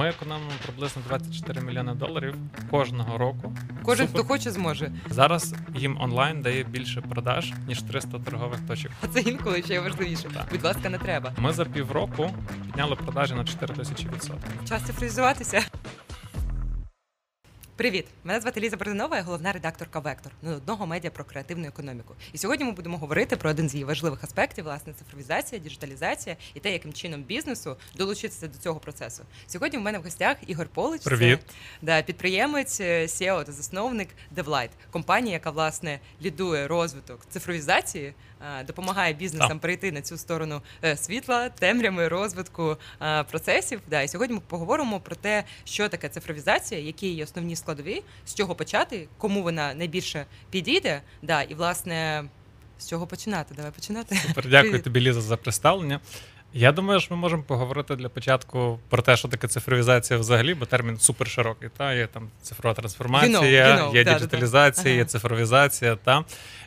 Ми економимо приблизно 24 мільйони доларів кожного року. Кожен, Супер. хто хоче, зможе. Зараз їм онлайн дає більше продаж ніж 300 торгових точок. А це інколи ще важливіше. Так. Будь ласка, не треба. Ми за півроку підняли продажі на 4 тисячі відсотків. Час цифровізуватися. Привіт! Мене звати Ліза Бородинова, я головна редакторка Вектор не одного медіа про креативну економіку. І сьогодні ми будемо говорити про один з її важливих аспектів власне цифровізація, діджиталізація і те, яким чином бізнесу долучитися до цього процесу. Сьогодні в мене в гостях Ігор Полич, це, да, підприємець, е, CEO та засновник DevLight, компанія, яка власне лідує розвиток цифровізації, допомагає бізнесам перейти на цю сторону е, світла, темрями розвитку е, процесів. Да, і сьогодні ми поговоримо про те, що таке цифровізація, які її основні складові, з чого почати, кому вона найбільше підійде. Да, і власне з чого починати? Давай починати. Супер, дякую Привіт. тобі, Ліза, за представлення. Я думаю, що ми можемо поговорити для початку про те, що таке цифровізація взагалі, бо термін супер широкий. Та є там цифрова трансформація, You know, you know, є да, да, да. діджиталізація, Ага. є цифровізація. Та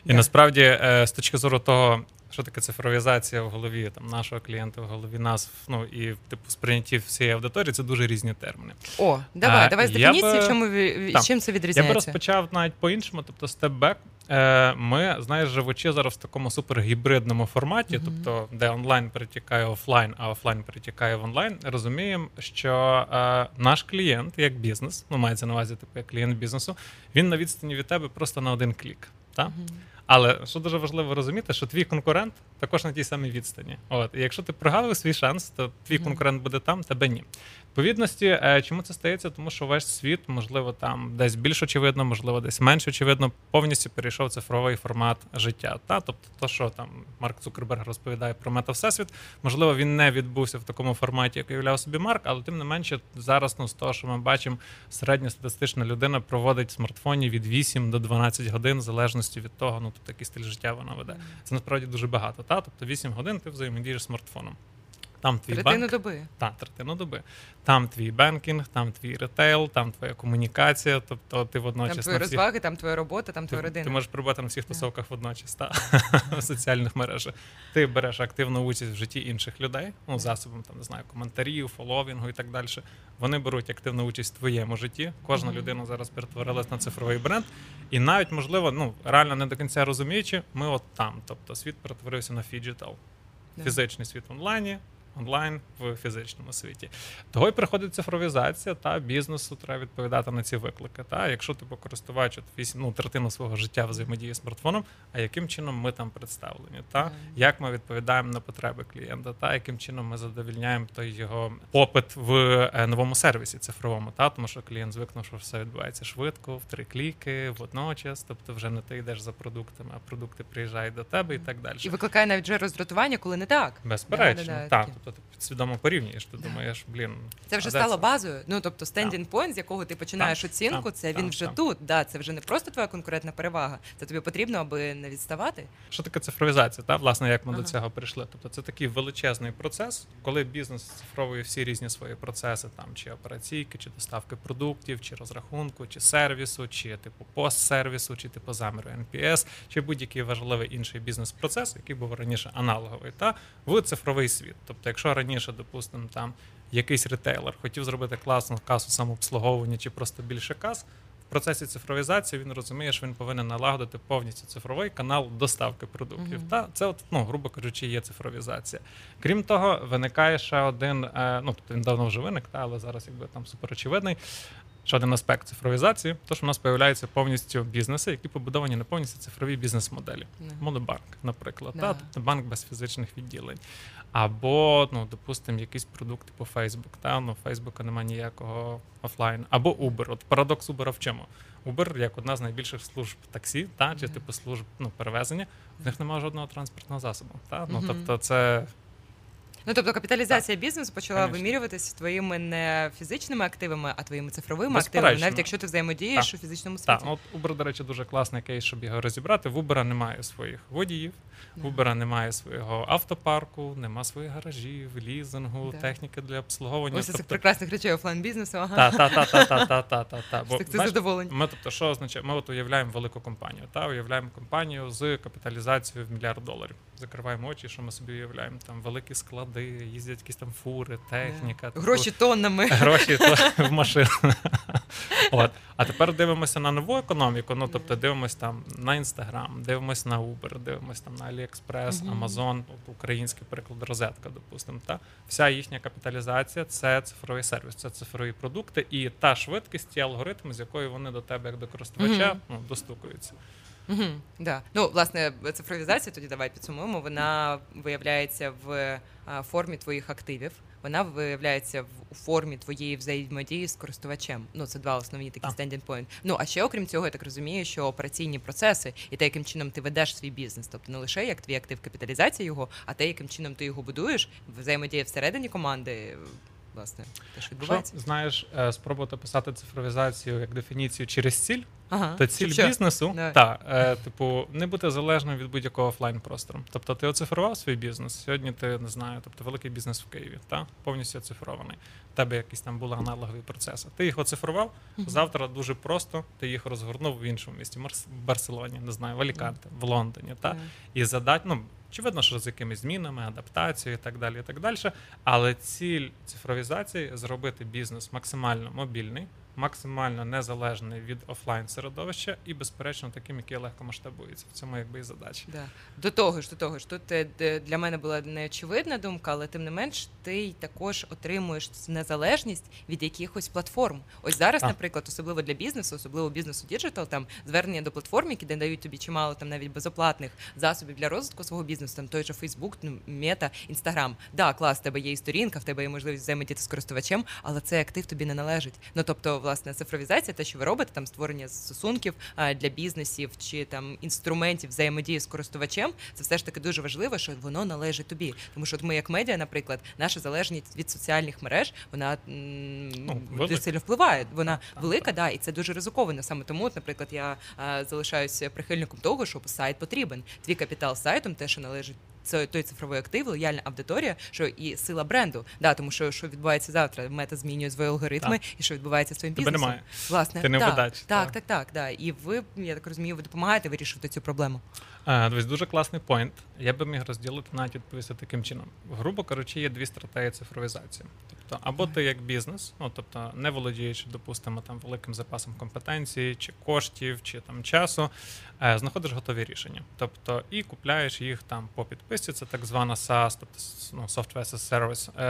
і Да. насправді, е, з точки зору того, що таке цифровізація в голові там нашого клієнта, в голові нас, ну і типу сприйнятті всієї аудиторії, це дуже різні терміни. О, давай, А, давай з дефініції, би- чому чим це Я би розпочав навіть по-іншому, тобто степ-бек. Е, Ми, знаєш, живучи зараз в такому супергібридному форматі, Мгм. тобто де онлайн перетікає офлайн, а офлайн перетікає в онлайн, розуміємо, що е, наш клієнт, як бізнес, ну мається на увазі, типу як клієнт бізнесу, він на відстані від тебе просто на один клік. Та? Мгм. Але що дуже важливо розуміти, що твій конкурент також на тій самій відстані. От і якщо ти прогавив свій шанс, то твій Мгм. конкурент буде там, тебе ні. Відповідності, е, чому це стається? Тому що весь світ, можливо, там десь більш очевидно, можливо, десь менш очевидно, повністю перейшов цифровий формат життя. Та тобто, то, що там Марк Цукерберг розповідає про мета всесвіт, можливо, він не відбувся в такому форматі, як уявляв собі Марк, але тим не менше, зараз ну, з того, що ми бачимо, середньостатистична людина проводить в смартфоні від 8 до 12 годин, в залежності від того, ну тобто який стиль життя вона веде. Це насправді дуже багато. Та? Тобто 8 годин ти взаємодієш з смартфоном. Там твій Третину банк, доби. та, третину доби. Там твій banking, там твій retail, там твоя комунікація. Тобто ти водночас Там твої на всіх, розваги, там твоя робота, там твоя ти, родина. ти можеш перебувати на всіх тусовках водночас та в соціальних мережах. Ти береш активну участь в житті інших людей, ну засобом там не знаю, коментарів, following у і так далі. Вони беруть активну участь в твоєму житті. Кожна Мгм. людина зараз перетворилась на цифровий бренд, і навіть можливо, ну реально не до кінця розуміючи, ми от там. Тобто світ перетворився на phygital. Да. Фізичний світ в онлайні, онлайн в фізичному світі. Того й приходить цифровізація, та бізнесу треба відповідати на ці виклики. Та якщо ти користувач ну, третину свого життя взаємодіє з смартфоном, а яким чином ми там представлені? Та як ми відповідаємо на потреби клієнта, та яким чином ми задовільняємо той його попит в е, новому сервісі цифровому, та тому що клієнт звикнув, що все відбувається швидко, в три кліки, водночас. Тобто, вже не ти йдеш за продуктами, а продукти приїжджають до тебе і так далі. І викликає навіть вже роздратування, коли не так. Безперечно, Да-да-да, так. Тобто ти підсвідомо порівнюєш. Ти думаєш, блін, Це вже стало базою. Ну тобто стендінг point, з якого ти починаєш Так, оцінку, так, це він вже так. тут. Да, це вже не просто твоя конкурентна перевага. Це тобі потрібно, аби не відставати. Що таке цифровізація? Та власне, як ми Ага. до цього прийшли? Тобто це такий величезний процес, коли бізнес цифровує всі різні свої процеси, там чи операційки, чи доставки продуктів, чи розрахунку, чи сервісу, чи типу постсервісу, чи типу заміру NPS, чи будь-який важливий інший бізнес-процес, який був раніше аналоговий, та в цифровий світ. Тобто, якщо раніше, допустимо, там якийсь ретейлер хотів зробити класну касу самообслуговування чи просто більше кас. В процесі цифровізації він розуміє, що він повинен налагодити повністю цифровий канал доставки продуктів. Мгм. Та це, от, ну, грубо кажучи, є цифровізація. Крім того, виникає ще один, е, ну тобто він давно вже виник, та, але зараз якби там суперочевидний. Ще один аспект цифровізації, то що в нас появляються повністю бізнеси, які побудовані на повністю цифрові бізнес-моделі. Да. Монобанк, наприклад, Да. та, тобто банк без фізичних відділень. Або, ну, допустимо, якийсь продукт типу Facebook. Та? Ну, Фейсбука немає ніякого офлайн. Або Uber. От парадокс Uber в чому? Uber, як одна з найбільших служб таксі, та, чи типу служб ну, перевезення, в них немає жодного транспортного засобу. Та? Ну, тобто це Ну тобто капіталізація бізнесу почала Конечно. вимірюватися твоїми не фізичними активами, а твоїми цифровими активами, навіть якщо ти взаємодієш так. у фізичному світі. Так, от Uber, до речі, дуже класний кейс, щоб його розібрати. В Uber немає своїх водіїв, в Uber немає свого автопарку, нема своїх гаражів, лізингу, так. техніки для обслуговування. Ось тобто... цих прекрасних речей офлайн бізнесу. Ага. Та, та, та, та, та, та, та, та. Бо, так ти задоволені. Ми тобто, що означає? Ми от уявляємо велику компанію, та уявляємо компанію з капіталізацією в мільярд доларів. Закриваємо очі, що ми собі уявляємо. Там великі склади, їздять якісь там фури, техніка. типу, Гроші тоннами. гроші в машину. От. А тепер дивимося на нову економіку. Ну тобто дивимося там на Інстаграм, дивимося на Uber, дивимося там на AliExpress. Amazon, от український приклад розетка, допустимо. Та вся їхня капіталізація це цифровий сервіс, це цифрові продукти і та швидкість, ті алгоритми, з якою вони до тебе, як до користувача, ну, достукуються. Угу, да. Ну, власне, цифровізація, тоді давай підсумуємо, вона виявляється в формі твоїх активів, вона виявляється в формі твоєї взаємодії з користувачем. Ну, це два основні такі Так. стендінг point. Ну, а ще окрім цього, я так розумію, що операційні процеси і те, яким чином ти ведеш свій бізнес, тобто не лише як твій актив капіталізація його, а те, яким чином ти його будуєш, взаємодія всередині команди, власне, теж відбувається. Якщо знаєш, е, спробувати писати цифровізацію як дефініцію через ціль, Ага. то ціль що? бізнесу Давай. та е, типу не бути залежним від будь-якого офлайн простору. Тобто ти оцифрував свій бізнес. Сьогодні ти не знаю, тобто великий бізнес в Києві, та повністю оцифрований. У тебе якісь там були аналогові процеси. Ти їх оцифрував. Мгм. Завтра дуже просто ти їх розгорнув в іншому місті, Марс- Барселоні, не знаю, в Аліканте, в Лондоні. Та Так. і задать, ну очевидно, що з якимись змінами, адаптацією і так далі, і так далі. Але ціль цифровізації зробити бізнес максимально мобільний, максимально незалежний від офлайн середовища і, безперечно, таким, який легко масштабується. В цьому якби і задача. Да. До того ж, до того ж, тут е, для мене була неочевидна думка, але тим не менш, ти також отримуєш незалежність від якихось платформ. Ось зараз, Так. наприклад, особливо для бізнесу, особливо бізнесу digital, там звернення до платформ, які дають тобі чимало там навіть безоплатних засобів для розвитку свого бізнесу, там той же ну, Мета, Інстаграм. Да, клас, в тебе є і сторінка, в тебе є можливість взаємодіяти з користувачем, але цей актив тобі не належить. Ну тобто, власне, цифровізація, те, що ви робите, там створення стосунків для бізнесів чи там інструментів взаємодії з користувачем, це все ж таки дуже важливо, що воно належить тобі. Тому що от ми, як медіа, наприклад, наша залежність від соціальних мереж, вона Ну, дуже сильно впливає. Вона велика, да, і це дуже ризиковано. Саме тому, от, наприклад, я залишаюся прихильником того, що сайт потрібен. Твій капітал сайтом, те, що належить. Це той цифровий актив, лояльна аудиторія, що і сила бренду. Да, тому що що відбувається завтра, мета змінює свої алгоритми, і що відбувається з своїм Тебе немає. Власне, Ти не так, вдач, Так, так. так, так, да. І ви, я так розумію, ви допомагаєте вирішувати цю проблему. Е, Дивись, дуже класний поінт. Я би міг розділити навіть відповісти таким чином. Грубо кажучи, є дві стратегії цифровізації. Тобто, або ти як бізнес, ну тобто не володіючи, допустимо, там великим запасом компетенції, чи коштів, чи там часу, е, знаходиш готові рішення. Тобто і купляєш їх там по підписці, це так звана SaaS, тобто ну, Software as a Service е,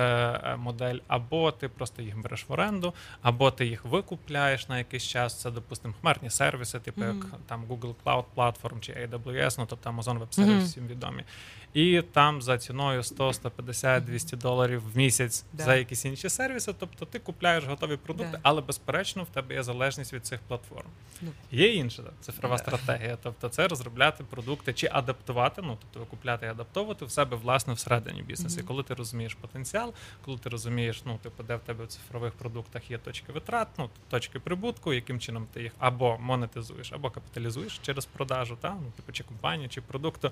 е, модель, або ти просто їх береш в оренду, або ти їх викупляєш на якийсь час. Це, допустимо, хмарні сервіси, типу як там Google Cloud Platform чи AWS, ну тобто Amazon Web Мгм. Service всім відомі. І там за ціною 100, 150, 200 доларів в місяць Да. за якісь інші сервіси. Тобто ти купляєш готові продукти, Да. але безперечно в тебе є залежність від цих платформ. Ну. Є інша цифрова Да. стратегія, тобто це розробляти продукти чи адаптувати, ну тобто викупляти і адаптовувати в себе власне всередині бізнесу. І Мгм. коли ти розумієш потенціал, коли ти розумієш, ну типу, де в тебе в цифрових продуктах є точки витрат, ну точки прибутку, яким чином ти їх або монетизуєш, або капіталізуєш через продажу, та ну типу чи компанії, чи продукту,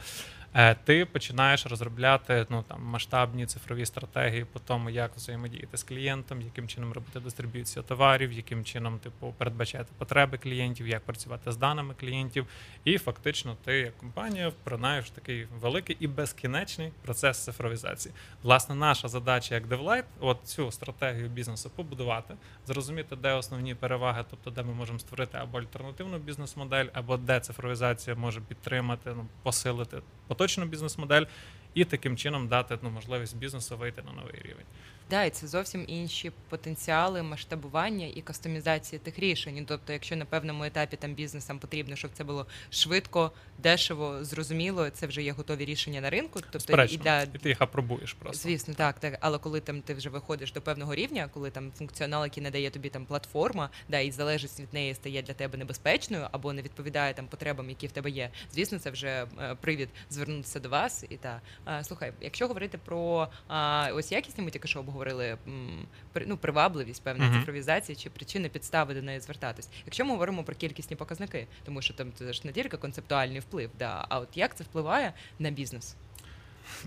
е, ти починаєш розробляти ну там масштабні цифрові стратегії по тому, як взаємодіяти з клієнтом, яким чином робити дистриб'юцію товарів, яким чином типу передбачати потреби клієнтів, як працювати з даними клієнтів. І фактично ти як компанія впринаєш такий великий і безкінечний процес цифровізації. Власне, наша задача як DevLight – от цю стратегію бізнесу побудувати, зрозуміти, де основні переваги, тобто де ми можемо створити або альтернативну бізнес-модель, або де цифровізація може підтримати, ну посилити поточну бізнес-модель. І таким чином дати ну, можливість бізнесу вийти на новий рівень. Да, і це зовсім інші потенціали масштабування і кастомізації тих рішень. Тобто, якщо на певному етапі там бізнесам потрібно, щоб це було швидко, дешево, зрозуміло, це вже є готові рішення на ринку. Тобто Сперечно, і для і ти їх апробуєш просто. Звісно, так, так. Але коли там ти вже виходиш до певного рівня, коли там функціонал, який надає тобі там платформа, да, і залежність від неї стає для тебе небезпечною або не відповідає там потребам, які в тебе є. Звісно, це вже е, привід звернутися до вас. І та а, слухай, якщо говорити про ось якісні, ми тільки що обговорили ну, привабливість певної Мгм. цифровізації чи причини підстави до неї звертатись. Якщо ми говоримо про кількісні показники, тому що там це ж не тільки концептуальний вплив, да, а от як це впливає на бізнес?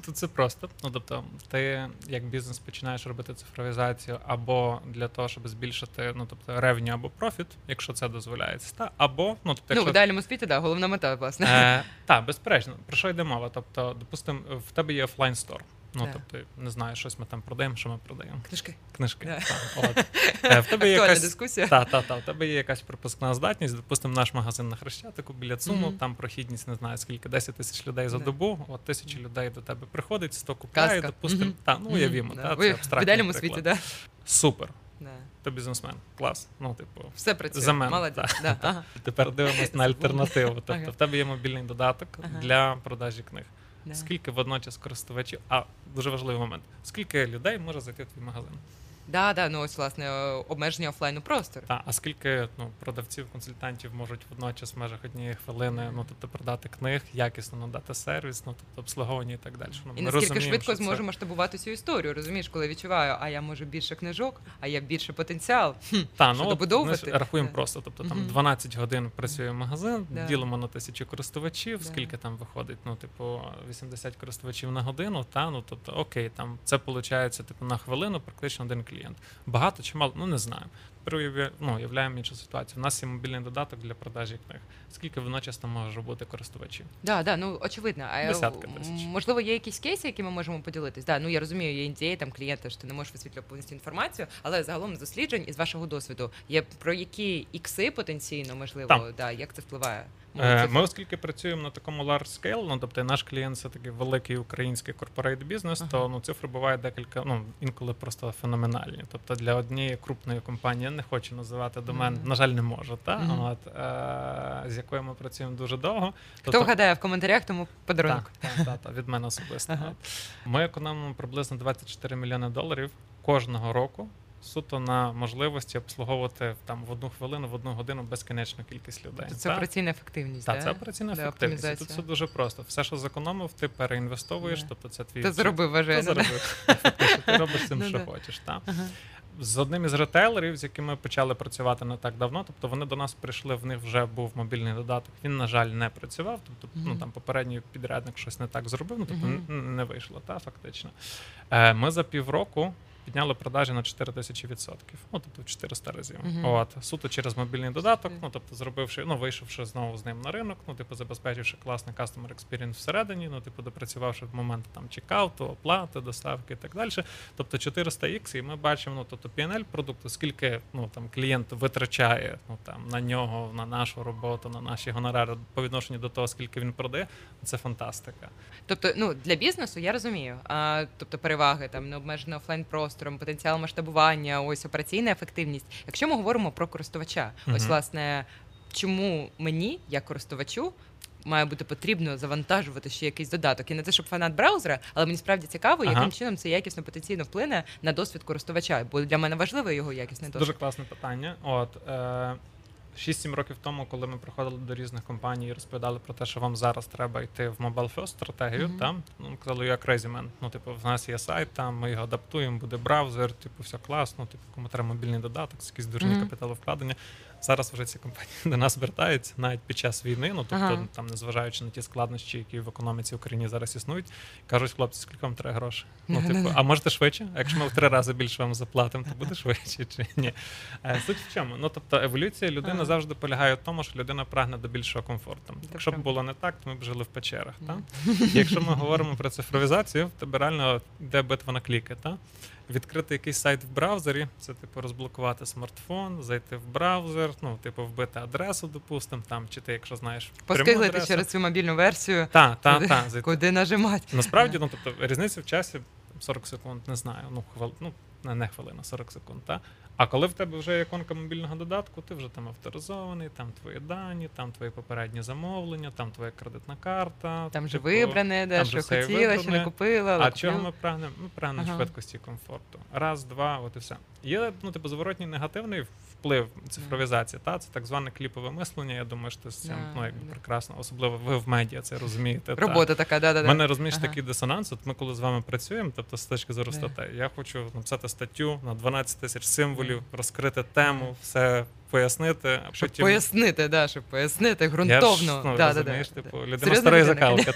Тут це просто. Ну тобто, ти як бізнес починаєш робити цифровізацію або для того, щоб збільшити ну тобто ревню або профіт, якщо це дозволяється, та або ну тобто, Ну, якщо в ідеальному світі, да, головна мета, власне. Е, так, безперечно, про що йде мова? Тобто, допустимо, в тебе є офлайн стор. Ну тобто, не знаю, щось ми там продаємо, що ми продаємо. Книжки. Книжки. Да. Так, от. Е, В тебе є якась дискусія. та, та, та, у тебе є якась пропускна здатність. Допустимо, наш магазин на Хрещатику біля ЦУМу, Мгм. там прохідність не знаю скільки, 10 тисяч людей за Да. добу. От тисячі людей до тебе приходить, 100 купляє, Казка. допустимо. Мгм. Та, ну уявімо, Мгм, та, це Ви в світі, да. Супер. Да. Ти бізнесмен. Клас. Ну, типу, Все працює. За мене, Молодець. Да. Ага. тепер дивимось на альтернативу. Тобто Ага. в тебе є мобільний додаток Ага. для продажі книг. Скільки водночас користувачів, а дуже важливий момент, скільки людей може зайти в твій магазин? Да, да, ну ось власне е, обмеження офлайну простору. Та, а скільки ну, продавців, консультантів можуть водночас в межах однієї хвилини ну, тобто, продати книг, якісно надати сервіс, ну, тобто обслуговування і так далі. Ну, І наскільки швидко що це- зможу масштабувати цю історію, розумієш, коли відчуваю, а я можу більше книжок, а я більше потенціал. Та, що ну, добудовувати. рахуємо Да. просто. Тобто там Мгм. 12 годин працює магазин, Да. ділимо на тисячу користувачів, Да. скільки там виходить? Ну, типу, 80 користувачів на годину, та ну тобто, окей, там це виходить типу, на хвилину, практично один клієнт. Багато чи мало, ну не знаю. Тепер ну, уявляємо іншу ситуацію. У нас є мобільний додаток для продажі книг. Скільки водночас там може бути користувачів? Да, да, ну очевидно. А Десятка тисяч. можливо, є якісь кейси, які ми можемо поділитись. Да, ну я розумію, є NDA, там клієнти, що ти не можеш висвітлювати повністю інформацію, але загалом з досліджень із вашого досвіду є про які ікси потенційно можливо, Так. да, як це впливає. Е, Ми, оскільки працюємо на такому large scale, ну тобто наш клієнт це такий великий український corporate бізнес, Ага. то ну цифри бувають декілька, ну інколи просто феноменальні. Тобто для однієї крупної компанії я не хочу називати домен, Мгм. на жаль, не можу, та Мгм. от е, з якою ми працюємо дуже довго. Хто вгадає в коментарях, тому подарунок. Так, так, так, так, від мене особисто. Ага. Ми економимо приблизно 24 мільйони доларів кожного року. Суто на можливості обслуговувати там в одну хвилину, в одну годину безкінечну кількість людей. Тобто Це Та? операційна ефективність. Так, да? це операційна Да, ефективність. І Тут все дуже просто. Все, що зекономив, ти переінвестовуєш, Да. тобто це твій Ти заробив, Ти вважаю. да? заробив. Ти робиш цим, Ну що хочеш. Та? З одним із ретейлерів, з якими ми почали працювати не так давно, тобто вони до нас прийшли, в них вже був мобільний додаток. Він, на жаль, не працював. Тобто, ну там попередній підрядник щось не так зробив, ну тобто н- не вийшло, та фактично. Е, Ми за півроку. Підняли продажі на 4 тисячі відсотків, ну тобто в 400 разів. Мгм. От суто через мобільний додаток. Ну тобто, зробивши, ну вийшовши знову з ним на ринок, ну типу, забезпечивши класний customer experience всередині, ну типу, допрацювавши в момент там чекауту, оплати, доставки і так далі. Тобто 400 x і ми бачимо, ну тобто PNL продукту, скільки ну там клієнт витрачає ну там на нього, на нашу роботу, на наші гонорари по відношенню до того, скільки він продає. Це фантастика. Тобто, ну для бізнесу я розумію. А, тобто переваги там необмежено офлайн простором, потенціал масштабування, ось операційна ефективність. Якщо ми говоримо про користувача, ось власне, чому мені, як користувачу, має бути потрібно завантажувати ще якийсь додаток. І не те, щоб фанат браузера, але мені справді цікаво, Ага. яким чином це якісно потенційно вплине на досвід користувача, бо для мене важливий його якісний досвід. дуже класне питання. От е, 6-7 років тому, коли ми приходили до різних компаній і розповідали про те, що вам зараз треба йти в Mobile First стратегію, Мгм. там ну казали, я crazy man. Ну, типу, в нас є сайт, там ми його адаптуємо, буде браузер, типу, все класно, типу, кому треба мобільний додаток, якісь дурні Мгм. капіталовкладення. Зараз вже ці компанії до нас звертаються навіть під час війни. Ну тобто, Ага. там, незважаючи на ті складнощі, які в економіці в Україні зараз існують, кажуть, хлопці, скільки вам треба грошей? Ну, типу, а можете швидше? А якщо ми в три рази більше вам заплатимо, то буде швидше чи ні? Е, Суть в чому? Ну тобто еволюція людини Ага. завжди полягає в тому, що людина прагне до більшого комфорту. Якщо б було не так, то ми б жили в печерах. Та? Якщо ми говоримо про цифровізацію, в тебе реально йде битва на кліки. Та? Відкрити якийсь сайт в браузері, це типу розблокувати смартфон, зайти в браузер, ну, типу, вбити адресу, допустимо, там, чи ти, якщо знаєш, Поскиглити через цю мобільну версію, Та, та, Куди- та, куди нажимати. Насправді, ну тобто різниця в часі 40 секунд, не знаю. Ну, хвил, ну не, не хвилина, 40 секунд. Та? А коли в тебе вже є іконка мобільного додатку, ти вже там авторизований, там твої дані, там твої попередні замовлення, там твоя кредитна карта. Там же типу, вибране, де там що все і хотіла, що не вибране. купила. але А чого ми прагнемо? Ми прагнемо Ага. швидкості і комфорту. Раз, два, от і все. Є ну, типу, зворотній негативний вплив цифровізації. Та? Це так зване кліпове мислення. Я думаю, що з цим ну, якби прекрасно, особливо ви в медіа це розумієте. та. Робота така, да, да, У мене розумієш Ага. такий дисонанс. От ми коли з вами працюємо, тобто з точки зору статей, я хочу написати статтю на 12 тисяч символів, розкрити тему, все пояснити, а Щоб потім. пояснити, да, щоб пояснити Я ж, ну, да, розумієш, да, да, типу, да. людина Серйозна старої людина, закалки.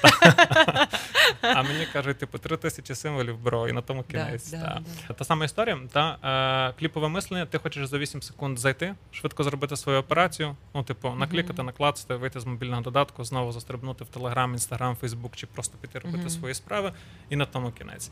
А мені кажуть, типу, три тисячі символів бро, і на тому Да, кінець. да, та. Та сама історія, та е, кліпове мислення, ти хочеш за 8 секунд зайти, швидко зробити свою операцію, ну, типу, наклікати, наклацати, вийти з мобільного додатку, знову застрибнути в Телеграм, Інстаграм, Фейсбук, чи просто піти робити свої справи, і на тому кінець.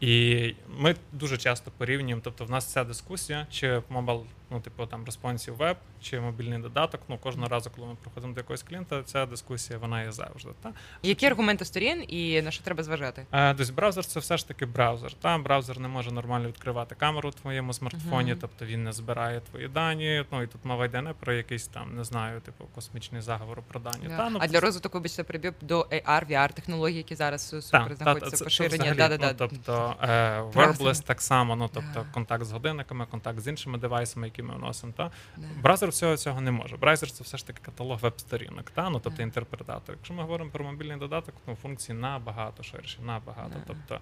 І ми дуже часто порівнюємо, тобто в нас ця дискусія, чи мобайл, ну, типу, там responsive веб, чи мобільний додаток. Ну, кожного разу, коли ми приходимо до якогось клієнта, ця дискусія вона є завжди. Та? Які аргументи сторін і на що треба зважати? Е, Тобто браузер це все ж таки браузер. Та браузер не може нормально відкривати камеру в твоєму смартфоні, Мгм. тобто він не збирає твої дані. Ну і тут мова йде не про якийсь там, не знаю, типу космічний заговор про дані. Да. Та, ну, а для розвитку, вибачте, прибіг до AR, VR технологій, які зараз супер знаходяться це Да, да, да. Е, wearables так само, ну тобто Да. контакт з годинниками, контакт з іншими девайсами, які ми вносимо. Та Да. браузер всього цього не може. Браузер це все ж таки каталог веб-сторінок, та ну тобто Да. інтерпретатор. Якщо ми говоримо про мобільний додаток, ну функції набагато ширші, набагато. Да. Тобто,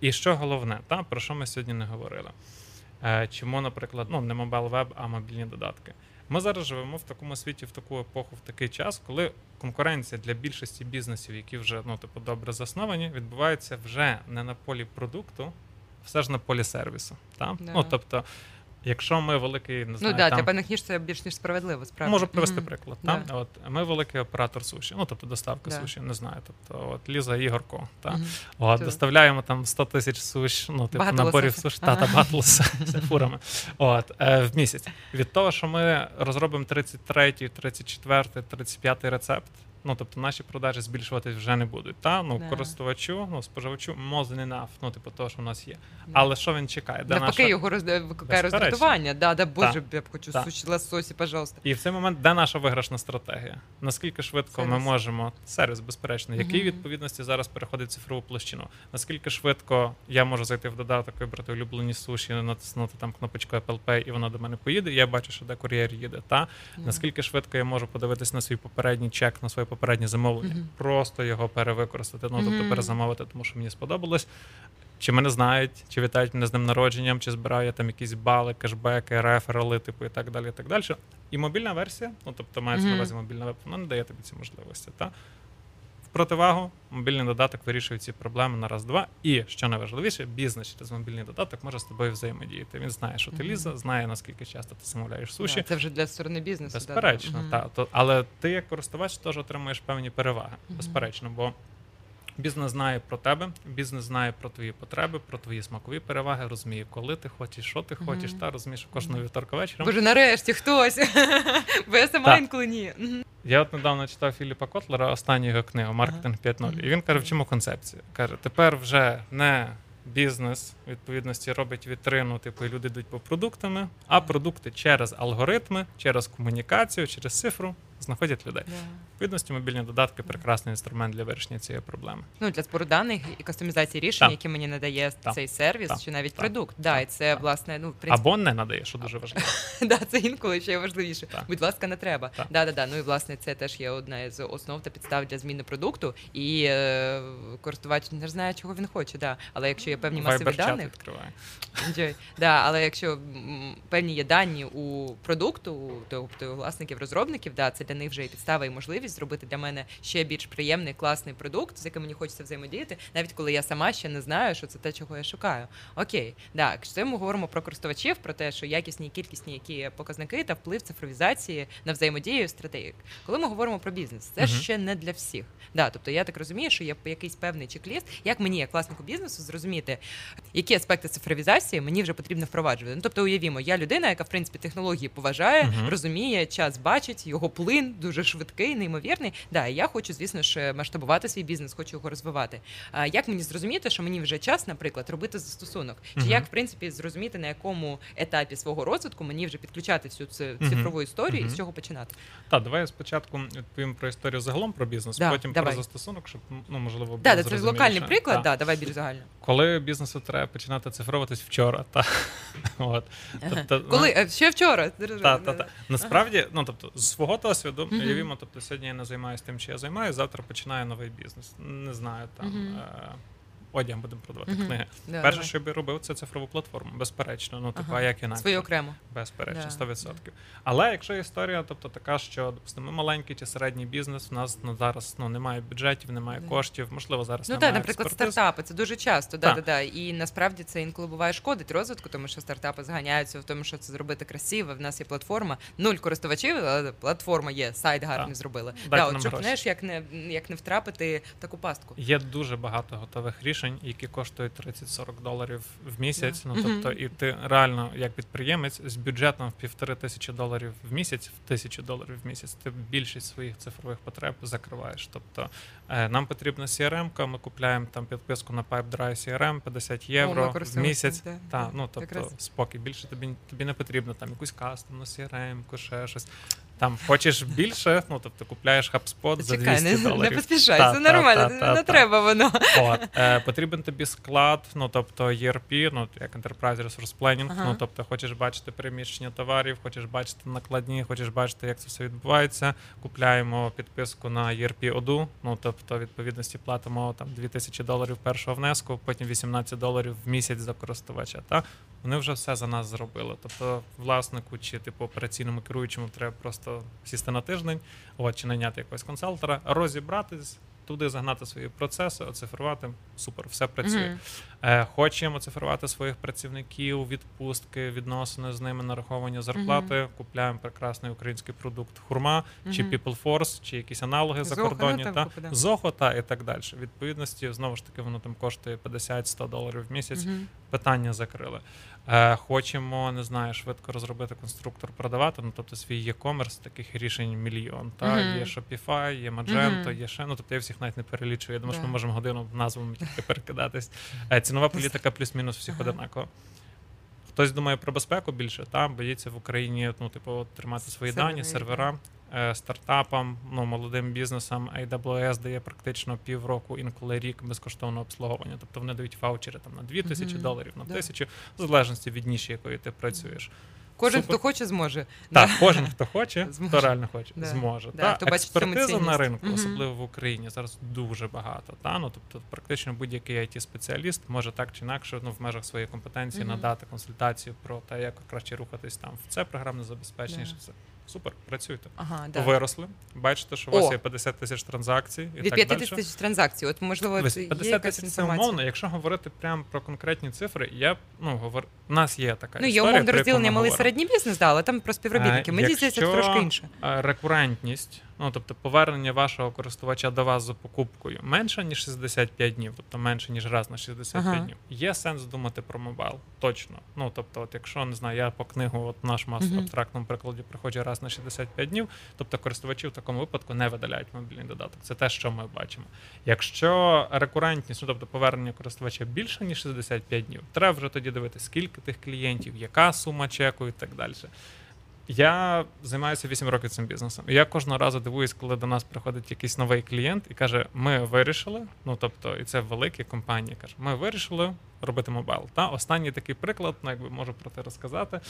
і що головне, та про що ми сьогодні не говорили? Е, чому, наприклад, ну не мобайл веб, а мобільні додатки? Ми зараз живемо в такому світі, в таку епоху, в такий час, коли конкуренція для більшості бізнесів, які вже ну типу добре засновані, відбувається вже не на полі продукту, все ж на полі сервісу. Та? Да. Ну тобто, якщо ми великий, не Ну знаю, да, там, для певних ніж це більш ніж справедливо, справді. Можу привести Мгм. приклад. Да. Та? От ми великий оператор суші, ну тобто доставка Да. суші, не знаю. Тобто, от Ліза Ігорко. Та? Мгм. От, доставляємо там 100 тисяч суш, ну, типу, наборів суш, та, та з фурами. От, е, в місяць. Від того, що ми розробимо 33, 34, 35 рецепт, ну, тобто наші продажі збільшуватись вже не будуть. Та? Ну, Да. користувачу, ну, споживачу more than enough, ну, типу, того, що в нас є. Да. Але що він чекає? Навпаки, наша... його роз... викликає роздратування. Да, да, боже, Так. я б хочу Так. суші лососі, пожалуйста. І в цей момент де наша виграшна стратегія? Наскільки швидко ми можемо сервіс, безперечно, який відповідності зараз переходить в цифрову площину? Наскільки швидко я можу зайти в додаток, вибрати улюблені суші, натиснути там кнопочку Apple Pay, і воно до мене поїде. і Я бачу, що де кур'єр їде. Та Да. наскільки швидко я можу подивитись на свій попередній чек, на своє попереднє замовлення, Мгм. просто його перевикористати, ну тобто Мгм. перезамовити, тому що мені сподобалось. Чи мене знають, чи вітають мене з ним народженням, чи збираю я там якісь бали, кешбеки, реферали, типу і так далі. і так далі. І мобільна версія, ну тобто мається на увазі мобільна веб, вона не дає тобі ці можливості. Та? В противагу, мобільний додаток вирішує ці проблеми на раз-два. І що найважливіше, бізнес через мобільний додаток може з тобою взаємодіяти. Він знає, що ти Мгм. ліза, знає наскільки часто ти замовляєш суші. Да, це вже для сторони бізнесу. да, да. Безперечно, Мгм. та, то, але ти як користувач теж отримуєш певні переваги. Безперечно, бо бізнес знає про тебе, бізнес знає про твої потреби, про твої смакові переваги, розуміє, коли ти хочеш, що ти хочеш, Мгм. та розумієш, кожного вівторка вечора. Боже, нарешті хтось. Бо я сама інколи ні. Я от недавно читав Філіпа Котлера останню його книгу Маркетинг 5.0. І він каже, в чому концепція? Каже, тепер вже не бізнес відповідності робить вітрину, типу, і люди йдуть по продуктами, а продукти через алгоритми, через комунікацію, через цифру знаходять людей. Відповідності мобільні додатки прекрасний інструмент для вирішення цієї проблеми. Ну, для збору даних і кастомізації рішень, Так. які мені надає Так. цей сервіс, Так. чи навіть Так. продукт. Да, і це, Так. власне, ну, в принципі, Або не надає, що дуже важливо. да, це інколи ще важливіше. Так. Будь ласка, не треба. Так. Да, да, да. Ну і власне це теж є одна із основ та підстав для зміни продукту. І е, користувач не знає, чого він хоче. Да. Але якщо є певні масиві даних, відкриває. Да, але якщо певні є дані у продукту, тобто у власників розробників, да, це для них вже і підстава, і можливість зробити для мене ще більш приємний, класний продукт, з яким мені хочеться взаємодіяти, навіть коли я сама ще не знаю, що це те, чого я шукаю. Окей, да, якщо ми говоримо про користувачів, про те, що якісні і кількісні які показники та вплив цифровізації на взаємодію стратегік. Коли ми говоримо про бізнес, це Мгм. ще не для всіх. Да, тобто я так розумію, що є якийсь певний чек-ліст, як мені, як власнику бізнесу, зрозуміти, які аспекти цифровізації мені вже потрібно впроваджувати. Ну, тобто, уявімо, я людина, яка в принципі технології поважає, Мгм. розуміє, час бачить, його плин дуже швидкий, неймовірний. Да, і я хочу, звісно ж, масштабувати свій бізнес, хочу його розвивати. А як мені зрозуміти, що мені вже час, наприклад, робити застосунок? Чи Мгм. як в принципі зрозуміти, на якому етапі свого розвитку мені вже підключати всю цю цифрову історію і з чого починати? Так, давай я спочатку відповім про історію загалом про бізнес, Да, потім давай. про застосунок, щоб ну можливо було Да, да, це локальний приклад, Так. да, давай більш загально. Коли бізнесу треба починати цифровуватись вчора, та от тобто, Коли е, ще вчора? Та, та, та. Насправді, ну тобто, з свого досвіду, Уявімо, тобто сьогодні я не займаюся тим, чи я займаюся, завтра починаю новий бізнес. Не знаю, там одяг будемо продавати Мгм. книги. Да, Перше, що я би робив, це цифрову платформу, безперечно. Ну, типу, Ага. як інакше? Свою окремо. Безперечно, Да. 100%. Але якщо історія, тобто така, що допустимо, ми маленький чи середній бізнес, в нас ну, зараз ну, немає бюджетів, немає Да. коштів, можливо, зараз Ну немає так, наприклад, експертиз. стартапи це дуже часто. Да, да, да. І насправді це інколи буває шкодить розвитку, тому що стартапи зганяються в тому, що це зробити красиво. В нас є платформа, нуль користувачів, але платформа є, сайт гарний зробили. Да, от щоб знаєш, як не як не втрапити в таку пастку. Є дуже багато готових рішень, які коштують 30-40 доларів в місяць. Да. Ну тобто, і ти реально, як підприємець, з бюджетом в півтори тисячі доларів в місяць, в тисячу доларів в місяць, ти більшість своїх цифрових потреб закриваєш. Тобто е, нам потрібна CRM, ми купляємо там підписку на Pipedrive CRM 50 євро ми в місяць. да, Та, ну тобто спокій. Більше тобі тобі не потрібно там якусь кастомну CRM, ще щось. Там хочеш більше, ну тобто купляєш HubSpot за 200 Чекай, не, не поспішай, Та, це та, нормально, та, не, та, не та. треба воно. От, е, потрібен тобі склад, ну тобто ERP, ну як Enterprise Resource Planning, Ага. ну тобто хочеш бачити переміщення товарів, хочеш бачити накладні, хочеш бачити, як це все відбувається. Купляємо підписку на ERP Odoo, ну тобто відповідності платимо там 2000 доларів першого внеску, потім 18 доларів в місяць за користувача. Та вони вже все за нас зробили. Тобто, власнику чи типу операційному керуючому треба просто сісти на тиждень, от чи найняти якогось консалтера, розібратись. Туди загнати свої процеси, оцифрувати. Супер, все працює. Е, хочемо оцифрувати своїх працівників, відпустки, відносини з ними, нараховування зарплати. Купляємо прекрасний український продукт хурма, чи. PeopleForce, чи якісь аналоги Зохо, закордонні, ну, там та купа, да. Зохо, і так далі. Відповідності, знову ж таки, воно там коштує 50-100 доларів в місяць. Питання закрили. Е, хочемо, не знаю, швидко розробити конструктор, продавати. Ну тобто свій e-commerce, таких рішень мільйон. Та Мгм. є Shopify, є Magento, Мгм. є ще. Ну тобто я всіх навіть не перелічую. Я думаю, що ми можемо годину назвами тільки перекидатись. Е, цінова політика плюс-мінус всіх Ага. одинаково. Хтось думає про безпеку більше, та боїться в Україні ну, типу, тримати свої Сервери, дані, сервера. Е, Стартапам, ну молодим бізнесам AWS дає практично півроку, інколи рік безкоштовного обслуговування. Тобто вони дають ваучери там на 2 тисячі Мгм. доларів, на Да. тисячу, в залежності від ніші, якої ти працюєш. Кожен, Супер. хто хоче, зможе. Так, кожен, хто хоче, Зможе. хто реально хоче, Да. зможе. Да, Та, хто експертиза на ринку, Мгм. особливо в Україні, зараз дуже багато. Та? Ну, тобто, практично будь-який IT-спеціаліст може так чи інакше ну, в межах своєї компетенції Мгм. надати консультацію про те, як краще рухатись там в це програмне забезпечення. Да. Супер, працюйте. Ага, да. Виросли, бачите, що у вас О! є 50 тисяч транзакцій і Від так 50 далі. тисяч транзакцій. От можливо, Дивись, це є 50 якась тисяч це інформація. умовно. Якщо говорити прямо про конкретні цифри, я ну говор... у нас є така Ну, є історія, умовне про яку розділення малий говоримо. середній бізнес, да, але там про співробітники. Мені здається, це трошки інше. е, Рекурентність, ну тобто повернення вашого користувача до вас за покупкою менше ніж 65 днів, тобто менше ніж раз на 65 Ага. днів. Є сенс думати про мобайл. Точно. Ну тобто, от якщо не знаю, я по книгу, от наш мас Мгм. в абстрактному прикладі приходжу раз на 65 днів, тобто користувачі в такому випадку не видаляють мобільний додаток. Це те, що ми бачимо. Якщо рекурентність, ну тобто повернення користувача більше ніж 65 днів, треба вже тоді дивитися, скільки тих клієнтів, яка сума чеку і так далі. Я займаюся 8 років цим бізнесом. Я кожного разу дивуюсь, коли до нас приходить якийсь новий клієнт і каже: Ми вирішили. Ну тобто, і це великі компанії. каже, ми вирішили робити мобайл. Та останній такий приклад, ну якби можу про це розказати.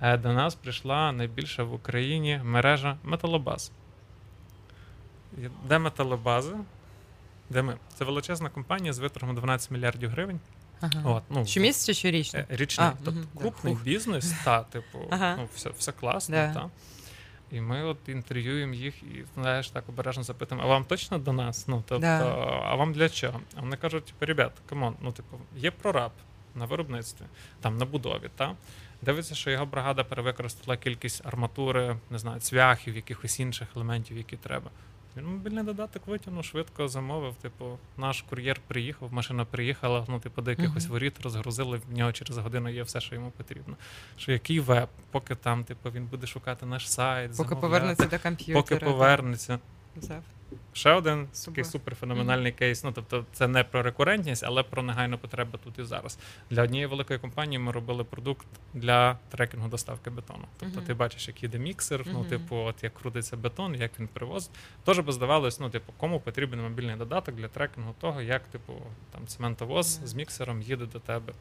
Е, До нас прийшла найбільша в Україні мережа металобаз. Де металобази? Де ми? Це величезна компанія з виторгом 12 мільярдів гривень. Ага. От, ну, Щомісяця чи щорічно? Е, Річний, А, тобто да. крупний Фух. бізнес, та, типу, Ага. ну, все, все класно, Да. та. І ми от інтерв'юємо їх і знаєш, так обережно запитуємо, а вам точно до нас? Ну, тобто, Да. а вам для чого? А вони кажуть, типу, ребят, come on, ну, типу, є прораб на виробництві, там на будові, та? Дивиться, що його бригада перевикористала кількість арматури, не знаю, цвяхів, якихось інших елементів, які треба. Він мобільний додаток витягнув, швидко замовив. Типу, наш кур'єр приїхав, машина приїхала, ну, типу, до якихось Мгм. воріт розгрузили, в нього через годину є все, що йому потрібно. Що який веб, поки там, типу, він буде шукати наш сайт, Поки повернеться до комп'ютера. поки повернеться. Взяв. Ще один такий суперфеноменальний кейс. Ну тобто, це не про рекурентність, але про негайну потребу тут і зараз. Для однієї великої компанії ми робили продукт для трекінгу доставки бетону. Тобто, Мгм. ти бачиш, як їде міксер, ну, Мгм. типу, от як крутиться бетон, як він привозить. Тож би здавалось, ну, типу, кому потрібен мобільний додаток для трекінгу того, як, типу, там цементовоз Да. з міксером їде до тебе.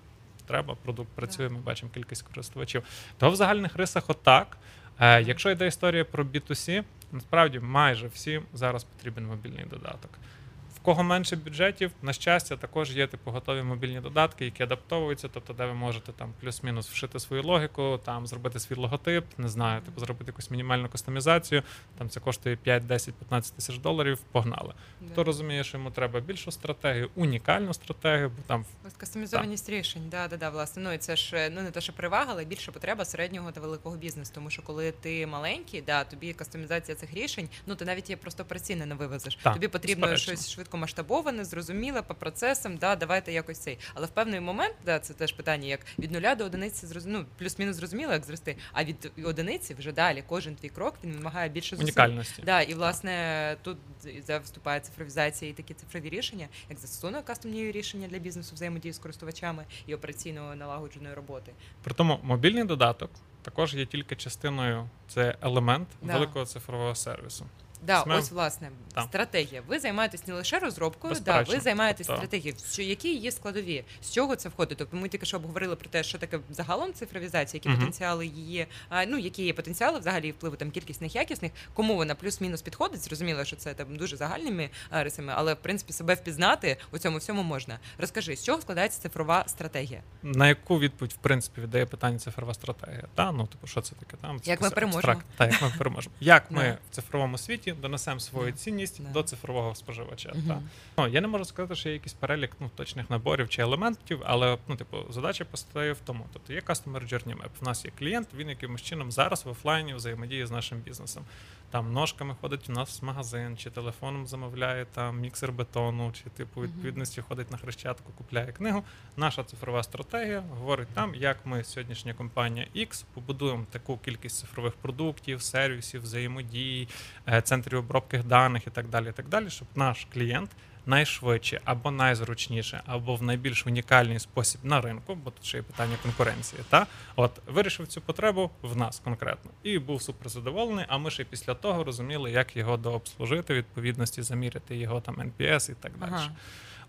Треба, продукт працює, ми бачимо кількість користувачів. То в загальних рисах отак. Е, якщо йде історія про B2C, насправді майже всім зараз потрібен мобільний додаток. Кого менше бюджетів, на щастя, також є типу готові мобільні додатки, які адаптовуються, тобто, де ви можете там плюс-мінус вшити свою логіку, там зробити свій логотип, не знаю, типу зробити якусь мінімальну кастомізацію. Там це коштує 5, 10, 15 тисяч доларів. Погнали. Да. Хто розуміє, що йому треба більшу стратегію, унікальну стратегію, бо там Ось Кастомізованість рішень, да, да, да, власне. Ну і це ж ну не те, що перевага, але більше потреба середнього та великого бізнесу. Тому що коли ти маленький, да, тобі кастомізація цих рішень, ну ти навіть її просто операційно не вивезеш. Так, тобі потрібно безперечно. щось швидко масштабоване, зрозуміле по процесам. Да, давайте якось цей. Але в певний момент, да, це теж питання, як від нуля до одиниці ну, плюс-мінус зрозуміло, як зрости. А від одиниці вже далі кожен твій крок він вимагає більше зусиль. унікальності. Да, і власне тут за- вступає цифровізація і такі цифрові рішення, як застосунок кастомні рішення для бізнесу взаємодії з користувачами і операційної налагодженої роботи. При тому мобільний додаток також є тільки частиною, це елемент Да. великого цифрового сервісу. Да, Смел. ось власне Так. стратегія. Ви займаєтесь не лише розробкою, да, ви займаєтесь Тобто- стратегією. Що які її складові? З чого це входить? Тобто ми тільки що обговорили про те, що таке загалом цифровізація, які Мгм. потенціали її, а, ну які є потенціали взагалі впливу там кількісних якісних, кому вона плюс-мінус підходить. Зрозуміло, що це там дуже загальними рисами, але в принципі себе впізнати у цьому всьому можна. Розкажи, з чого складається цифрова стратегія? На яку відповідь, в принципі, віддає питання цифрова стратегія? Та ну типу, що це таке? Там це Як ми переможемо. абстрактно. Та як ми переможемо? Як ми в цифровому світі донесемо свою цінність до цифрового споживача? Та. Ну я не можу сказати, що є якийсь перелік ну, точних наборів чи елементів, але ну, типу, задача постає в тому. Тобто є Customer Journey Map. У нас є клієнт, він якимось чином зараз в офлайні взаємодіє з нашим бізнесом. Там ножками ходить у нас в магазин, чи телефоном замовляє там міксер бетону, чи типу відповідності ходить на хрещатку, купляє книгу. Наша цифрова стратегія говорить там, як ми сьогоднішня компанія X побудуємо таку кількість цифрових продуктів, сервісів, взаємодій, е, центрів обробки даних і так далі, і так далі, щоб наш клієнт найшвидше або найзручніше, або в найбільш унікальний спосіб на ринку, бо тут ще є питання конкуренції. Та от вирішив цю потребу в нас конкретно і був супер задоволений. А ми ще після того розуміли, як його дообслужити, відповідності заміряти його там NPS і так далі. Ага.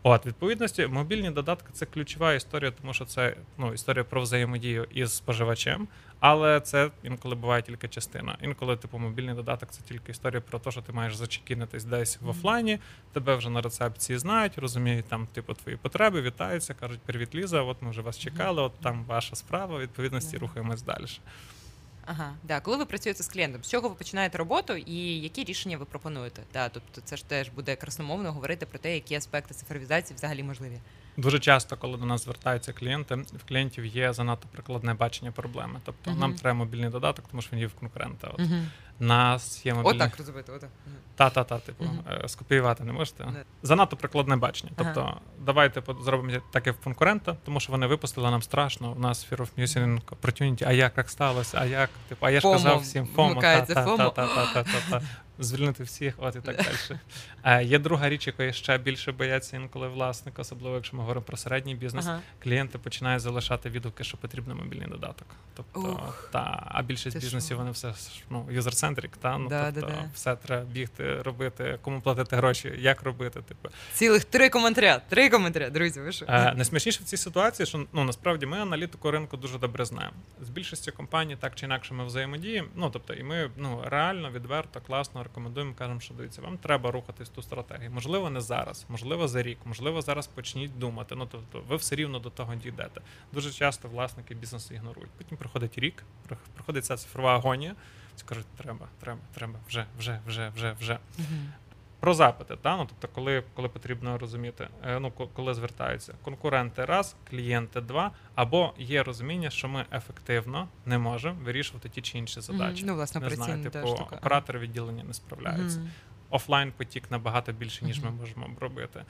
От, відповідності, мобільні додатки це ключова історія, тому що це ну, історія про взаємодію із споживачем, але це інколи буває тільки частина. Інколи, типу, мобільний додаток це тільки історія про те, що ти маєш зачекінитись десь в офлайні, тебе вже на рецепції знають, розуміють там, типу, твої потреби, вітаються, кажуть, привіт, Ліза, от ми вже вас чекали, от там ваша справа, відповідності рухаємось далі. Ага, да. Коли ви працюєте з клієнтом, з чого ви починаєте роботу і які рішення ви пропонуєте? Да, тобто це ж теж буде красномовно говорити про те, які аспекти цифровізації взагалі можливі. Дуже часто, коли до нас звертаються клієнти, в клієнтів є занадто прикладне бачення проблеми. Тобто Мгм. нам треба мобільний додаток, тому що він є в конкурента. От. Угу. Нас є мобільний... Отак розуміти, отак. Та-та-та, типу, е, скопіювати не можете. Не. Занадто прикладне бачення. Ага. Тобто, давайте по- зробимо таке в конкурента, тому що вони випустили нам страшно. У нас Fear of Missing Opportunity, а як так сталося? А як? Типу, а я ж казав всім та-та-та-та-та-та. Звільнити всіх, от і так далі. Е, Є друга річ, якої ще більше бояться інколи власник, особливо якщо ми говоримо про середній бізнес. Ага. Клієнти починають залишати відгуки, що потрібен мобільний додаток. Тобто, Ух, та, а більшість бізнесів що? вони все ж, ну, юзер-центрик, та ну Да, тобто да, да. все треба бігти, робити, кому платити гроші, як робити. Типу, Цілих три коментаря. Три коментаря, друзі. Ви що? е, найсмішніше в цій ситуації, що ну насправді ми аналітику ринку дуже добре знаємо. З більшістю компаній так чи інакше ми взаємодіємо. Ну тобто, і ми ну реально відверто, класно рекомендуємо, кажемо, що дивіться, вам треба рухатись в ту стратегію. Можливо, не зараз, можливо, за рік, можливо, зараз почніть думати. Ну тобто, ви все рівно до того дійдете. Дуже часто власники бізнесу ігнорують. Потім проходить рік, проходить ця цифрова агонія. Кажуть, треба, треба, треба, вже, вже, вже, вже, вже. Мгм. Про запити, та ну тобто, коли, коли потрібно розуміти, е, ну коли звертаються конкуренти раз, клієнти два, або є розуміння, що ми ефективно не можемо вирішувати ті чи інші задачі. Мгм. Ну, власне, не знаю, типу оператори відділення не справляються. Мгм. Офлайн потік набагато більше, ніж ми можемо обробити.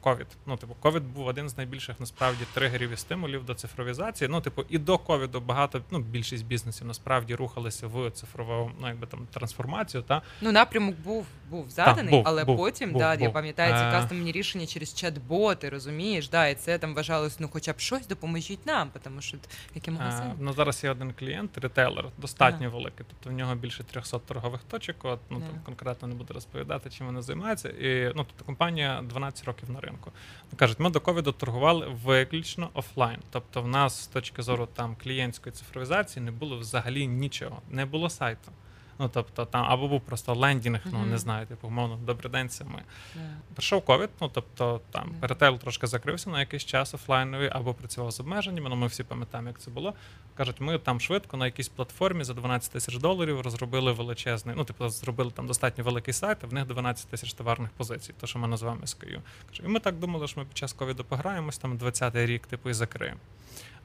Ковід. Ну, типу, ковід був один з найбільших насправді тригерів і стимулів до цифровізації. Ну, типу, і до ковіду багато, ну, більшість бізнесів насправді рухалися в цифрову, ну, якби там трансформацію. Та Ну, напрямок був, був заданий, був, але був, потім, був, да, я пам'ятаю, ці Е. кастомні рішення через чат-боти, розумієш, да, і це там вважалось, ну хоча б щось допоможіть нам, тому що магазин. Е, ну зараз є один клієнт, ретейлер, достатньо великий. Тобто в нього більше 300 торгових точок. От ну Да. там конкретно не буду розповідати, чим вони займаються. І ну тобто компанія 12 років на ринку. Ну, кажуть, ми до ковіду торгували виключно офлайн. Тобто, в нас з точки зору там клієнтської цифровізації не було взагалі нічого, не було сайту. Ну тобто там або був просто лендінг, ну не знаю, типу, умовно, добрий день, це ми. Прийшов ковід, ну тобто там ретейл трошки закрився на якийсь час офлайновий або працював з обмеженнями. Ну ми всі пам'ятаємо, як це було. Кажуть, ми там швидко на якійсь платформі за 12 тисяч доларів розробили величезний. Ну, типу, зробили там достатньо великий сайт, а в них 12 тисяч товарних позицій, то що ми називаємо SKU. Кажу, і ми так думали, що ми під час ковіду пограємось, там 20-й рік, типу, і закриємо.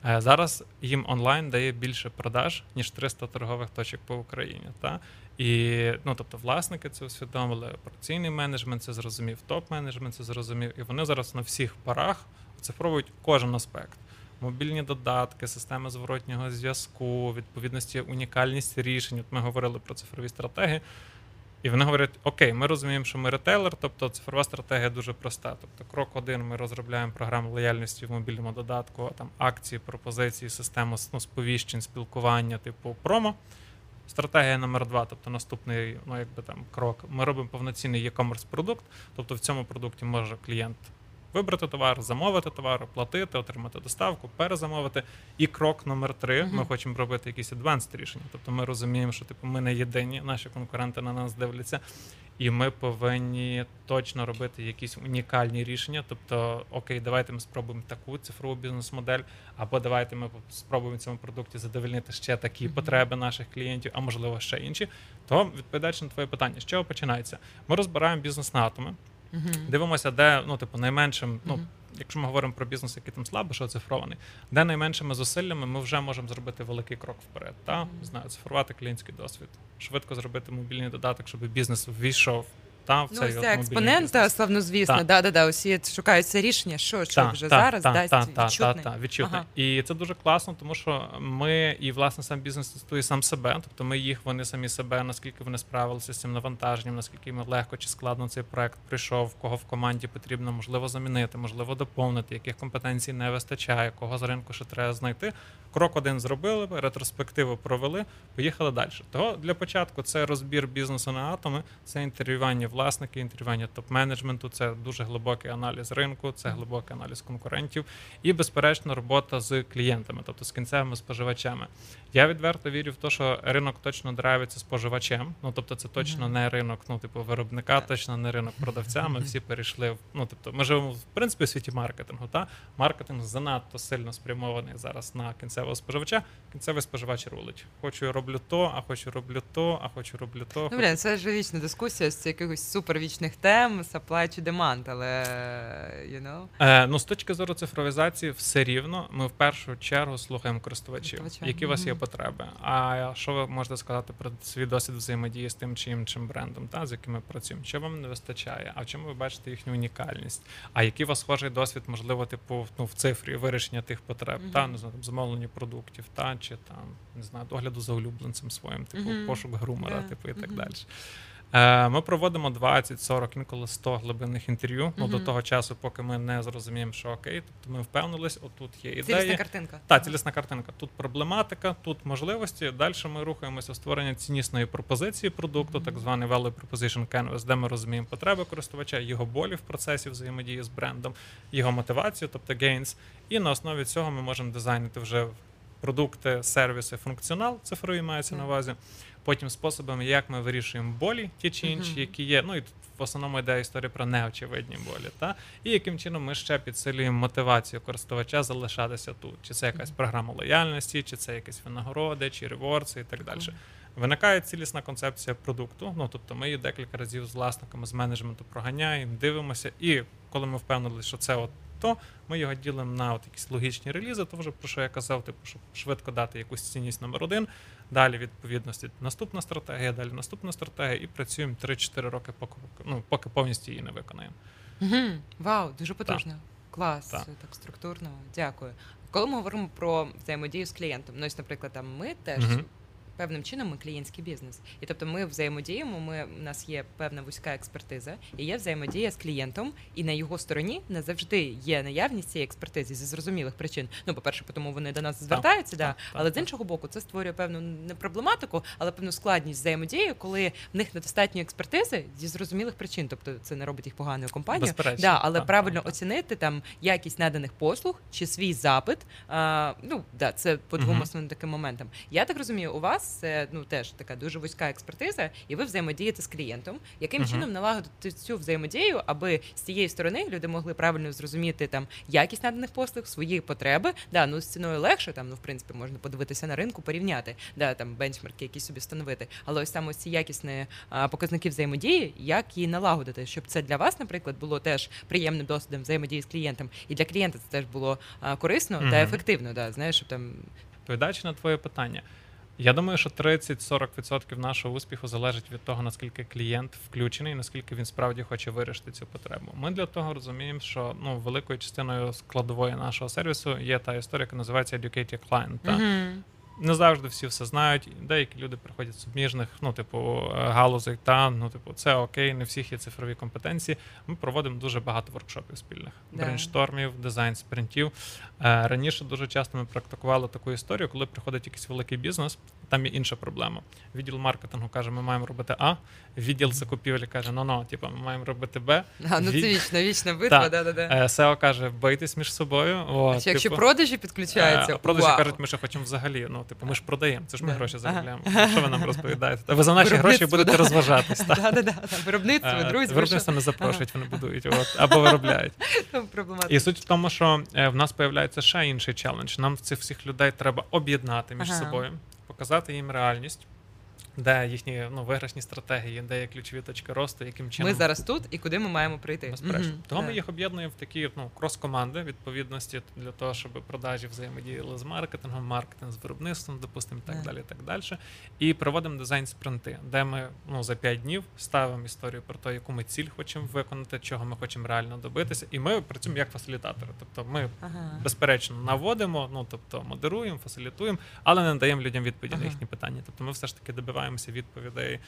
Е, Зараз їм онлайн дає більше продаж, ніж 300 торгових точок по Україні. Та? І ну, тобто, власники це усвідомили, операційний менеджмент це зрозумів, топ-менеджмент це зрозумів, і вони зараз на всіх парах оцифровують кожен аспект. Мобільні додатки, системи зворотнього зв'язку, відповідності, унікальність рішень. От ми говорили про цифрові стратегії. І вони говорять: Окей, ми розуміємо, що ми ретейлер, тобто цифрова стратегія дуже проста. Тобто, крок один, ми розробляємо програму лояльності в мобільному додатку, там акції, пропозиції, систему ну, сповіщень, спілкування, типу промо. Стратегія номер два, тобто наступний, ну якби там крок. Ми робимо повноцінний e-commerce продукт. Тобто в цьому продукті може клієнт вибрати товар, замовити товар, оплатити, отримати доставку, перезамовити. І крок номер три. Ми хочемо робити якісь advanced рішення. Тобто ми розуміємо, що типу ми не єдині, наші конкуренти на нас дивляться. І ми повинні точно робити якісь унікальні рішення. Тобто, окей, давайте ми спробуємо таку цифрову бізнес-модель, або давайте ми спробуємо в цьому продукті задовольнити ще такі потреби наших клієнтів, а можливо ще інші. То відповідаючи на твоє питання, з чого починається? Ми розбираємо бізнес на атоми, Мгм. дивимося, де ну, типу, найменшим, ну. Якщо ми говоримо про бізнес, який там слабо, що оцифрований, де найменшими зусиллями ми вже можемо зробити великий крок вперед. Та не знаю, цифрувати клієнтський досвід, швидко зробити мобільний додаток, щоб бізнес ввійшов та в Ну, цей ось ця експонента, бізнес. славнозвісна, Так. да, да, да, усі шукають це рішення, що, що Та, вже та, зараз та, дасть та, та, відчутний. Та, та, відчутний. Ага. І це дуже класно, тому що ми і власне сам бізнес тестує сам себе. Тобто ми їх, вони самі себе, наскільки вони справилися з цим навантаженням, наскільки їм легко чи складно цей проект прийшов, кого в команді потрібно можливо замінити, можливо доповнити, яких компетенцій не вистачає, кого з ринку ще треба знайти. Крок один зробили, ретроспективу провели, поїхали далі. Того для початку це розбір бізнесу на атоми, це інтерв'ювання власників, інтерв'ювання топ-менеджменту, це дуже глибокий аналіз ринку, це глибокий аналіз конкурентів і, безперечно, робота з клієнтами, тобто з кінцевими споживачами. Я відверто вірю в те, що ринок точно драйвиться споживачем. Ну тобто, це точно не ринок, ну типу виробника, точно не ринок продавця. Ми всі перейшли в ну, тобто, ми живемо в принципі у світі маркетингу. Та маркетинг занадто сильно спрямований зараз на кінцевого споживача. Кінцевий споживач рулить. Хочу роблю то, а хочу роблю то, а хочу роблю то. Ну, блін, це ж вічна дискусія з якихось супервічних тем, supply чи demand, але you know, Е, ну, з точки зору цифровізації, все рівно ми в першу чергу слухаємо користувачів, Користувача, які у вас є потреби. А що ви можете сказати про свій досвід взаємодії з тим чи іншим брендом, та з яким ми працюємо? Що вам не вистачає? А в чому ви бачите їхню унікальність? А який у вас схожий досвід, можливо, типу ну, в цифрі вирішення тих потреб, Мгм. та знаю, замовлення продуктів, та чи там не знаю, догляду за улюбленцем своїм, типу Мгм. пошук грумера, Да. типу і так Мгм. далі. Е, Ми проводимо 20, 40, інколи 100 глибинних інтерв'ю. Ну до того часу, поки ми не зрозуміємо, що окей, тобто ми впевнились, отут є цілісна картинка. Та цілісна картинка. Тут проблематика, тут можливості. Далі ми рухаємося в створення ціннісної пропозиції продукту, Мгм. так званий Value Proposition Canvas, де ми розуміємо потреби користувача, його болі в процесі взаємодії з брендом, його мотивацію, тобто gains. І на основі цього ми можемо дизайнити вже продукти, сервіси, функціонал цифрові мається на увазі. Потім способами, як ми вирішуємо болі, ті чи інші, Мгм. які є. Ну і тут в основному йде історія про неочевидні болі. Та? І яким чином ми ще підсилюємо мотивацію користувача залишатися тут. Чи це якась програма лояльності, чи це якісь винагороди, чи реворси і так далі. Виникає цілісна концепція продукту. Ну тобто ми її декілька разів з власниками з менеджменту проганяємо, дивимося, і коли ми впевнилися, що це от то, ми його ділимо на от якісь логічні релізи, то вже про що я казав, типу, щоб швидко дати якусь цінність номер один. Далі відповідності наступна стратегія, далі наступна стратегія, і працюємо 3-4 роки, поки ну, поки повністю її не виконаємо. Угу. Вау, дуже потужно. Клас, Так. так структурно. Дякую. Коли ми говоримо про взаємодію з клієнтом, ну ось, наприклад, там ми теж. Мгм. Певним чином ми клієнтський бізнес, і тобто ми взаємодіємо. Ми у нас є певна вузька експертиза, і є взаємодія з клієнтом, і на його стороні не завжди є наявність цієї експертизи зі зрозумілих причин. Ну, по-перше, тому вони до нас звертаються, да. так, так, але з іншого боку, це створює певну не проблематику, але певну складність взаємодії, коли в них недостатньо експертизи зі зрозумілих причин. Тобто це не робить їх поганою компанією. Да, але так, правильно так, так. оцінити там якість наданих послуг чи свій запит. А, ну да, це по двом Мгм. основним таким моментам. Я так розумію, у вас вас це ну теж така дуже вузька експертиза, і ви взаємодієте з клієнтом. Яким Мгм. чином налагодити цю взаємодію, аби з цієї сторони люди могли правильно зрозуміти там якість наданих послуг, свої потреби. Да, ну з ціною легше, там ну в принципі можна подивитися на ринку, порівняти, да там бенчмарки якісь собі встановити. Але ось саме ось ці якісні а, показники взаємодії, як її налагодити, щоб це для вас, наприклад, було теж приємним досвідом взаємодії з клієнтом, і для клієнта це теж було а, корисно Мгм. та ефективно. Да, знаєш, щоб там Відповідаючи на твоє питання, я думаю, що 30-40% нашого успіху залежить від того, наскільки клієнт включений, наскільки він справді хоче вирішити цю потребу. Ми для того розуміємо, що ну великою частиною складової нашого сервісу є та історія, яка називається Educate Your Client. Та? Мгм. Не завжди всі все знають. Деякі люди приходять з суміжних, ну, типу, е, галузей, та ну, типу, це окей, не всіх є цифрові компетенції. Ми проводимо дуже багато воркшопів спільних, Да. брейнштормів, дизайн спринтів. Е, Раніше дуже часто ми практикували таку історію, коли приходить якийсь великий бізнес, там є інша проблема. Відділ маркетингу каже, ми маємо робити А, відділ закупівлі каже, ну ну, типу, ми маємо робити Б. А, ну Від- це вічна, вічна битва, да, да, да. SEO каже, бийтесь між собою. О, Чи якщо типу, продажі підключаються, Е, Продажі вау. кажуть, ми ще хочемо взагалі. Ну, типу, ми ж продаємо, це ж ми Да. гроші Ага. Що ви нам розповідаєте? Та ви за наші гроші будете да. розважатись. так? Да, да, да, да. Виробництво, друзі, ви Виробництво не запрошують, вони будують от, або виробляють. І суть в тому, що е, в нас появляється ще інший челендж. Нам цих всіх людей треба об'єднати між Ага. собою, показати їм реальність, де їхні ну, виграшні стратегії, де є ключові точки росту, яким чином Ми зараз тут і куди ми маємо прийти. Безперечно. Мгм. Того Да. ми їх об'єднуємо в такі ну, крос-команди відповідності для того, щоб продажі взаємодіяли з маркетингом, маркетинг з виробництвом, допустимо, так Да. далі. і так далі. І проводимо дизайн спринти, де ми ну, за 5 днів ставимо історію про те, яку ми ціль хочемо виконати, чого ми хочемо реально добитися. І ми працюємо як фасилітатори. Тобто ми Ага. безперечно наводимо, ну тобто модеруємо, фасилітуємо, але не даємо людям відповіді на їхні питання. Тобто ми все ж таки добиваємося відповідей.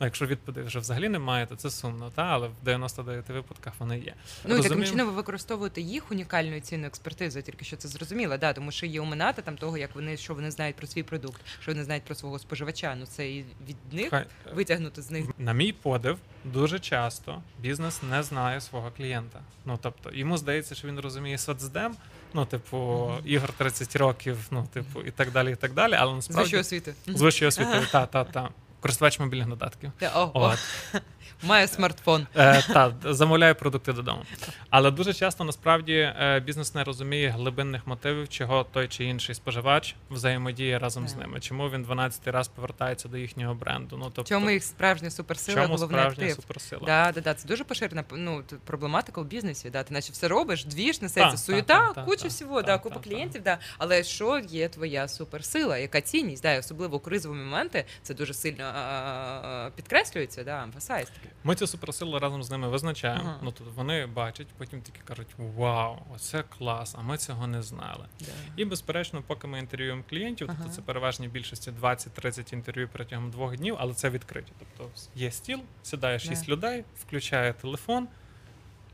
Ну, якщо відповідей вже взагалі немає, то це сумно, та але в 99 випадках вони є. Ну і таким чином ви використовуєте їх унікальну і цінну експертизу, тільки що це зрозуміло, да, тому що є оминати там того, як вони що вони знають про свій продукт, що вони знають про свого споживача. Ну це і від них Хай- витягнути з них. На мій подив, дуже часто бізнес не знає свого клієнта. Ну тобто, йому здається, що він розуміє соцдем, ну, типу, ігор 30 років, ну, типу, і так далі, і так далі. Але З вищої освіти. з вищої освіти, та, та, та. Користувач мобільних додатків. От. Має смартфон. Е, та, замовляє продукти додому. Але дуже часто насправді е, бізнес не розуміє глибинних мотивів, чого той чи інший споживач взаємодіє разом з ними. Чому він 12 раз повертається до їхнього бренду? Ну, тобто, чому їх справжня суперсила, чому головний справжня актив. суперсила? Да, да, да, це дуже поширена ну, проблематика у бізнесі. Да. Ти наче все робиш, двіж, несеться, суєта, так, куча всього, да, купа клієнтів, да. але що є твоя суперсила, яка цінність? Да, і особливо у кризові моменти це дуже сильно а, підкреслюється, да, emphasize таке. Ми цю суперсилу разом з ними визначаємо. Ага. Ну тут вони бачать, потім такі кажуть: Вау, оце клас! А ми цього не знали. Да. І безперечно, поки ми інтерв'юємо клієнтів, Ага. тобто це переважній більшості 20-30 інтерв'ю протягом двох днів, але це відкриті. Тобто є стіл, сідає 6 Да. людей, включає телефон.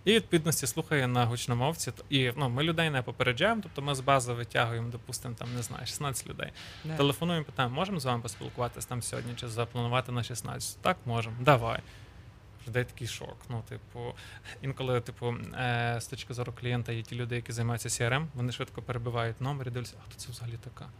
І відповідності слухає на гучномовці. І ну, ми людей не попереджаємо, тобто ми з бази витягуємо, допустимо, там не знаю, 16 людей. Да. Телефонуємо, питаємо, можемо з вами поспілкуватися там сьогодні чи запланувати на 16? Так, можемо. Давай. Людей такий шок. Ну, типу, інколи, типу, е, з точки зору клієнта є ті люди, які займаються CRM, вони швидко перебивають номер і дивляться, а хто це взагалі така?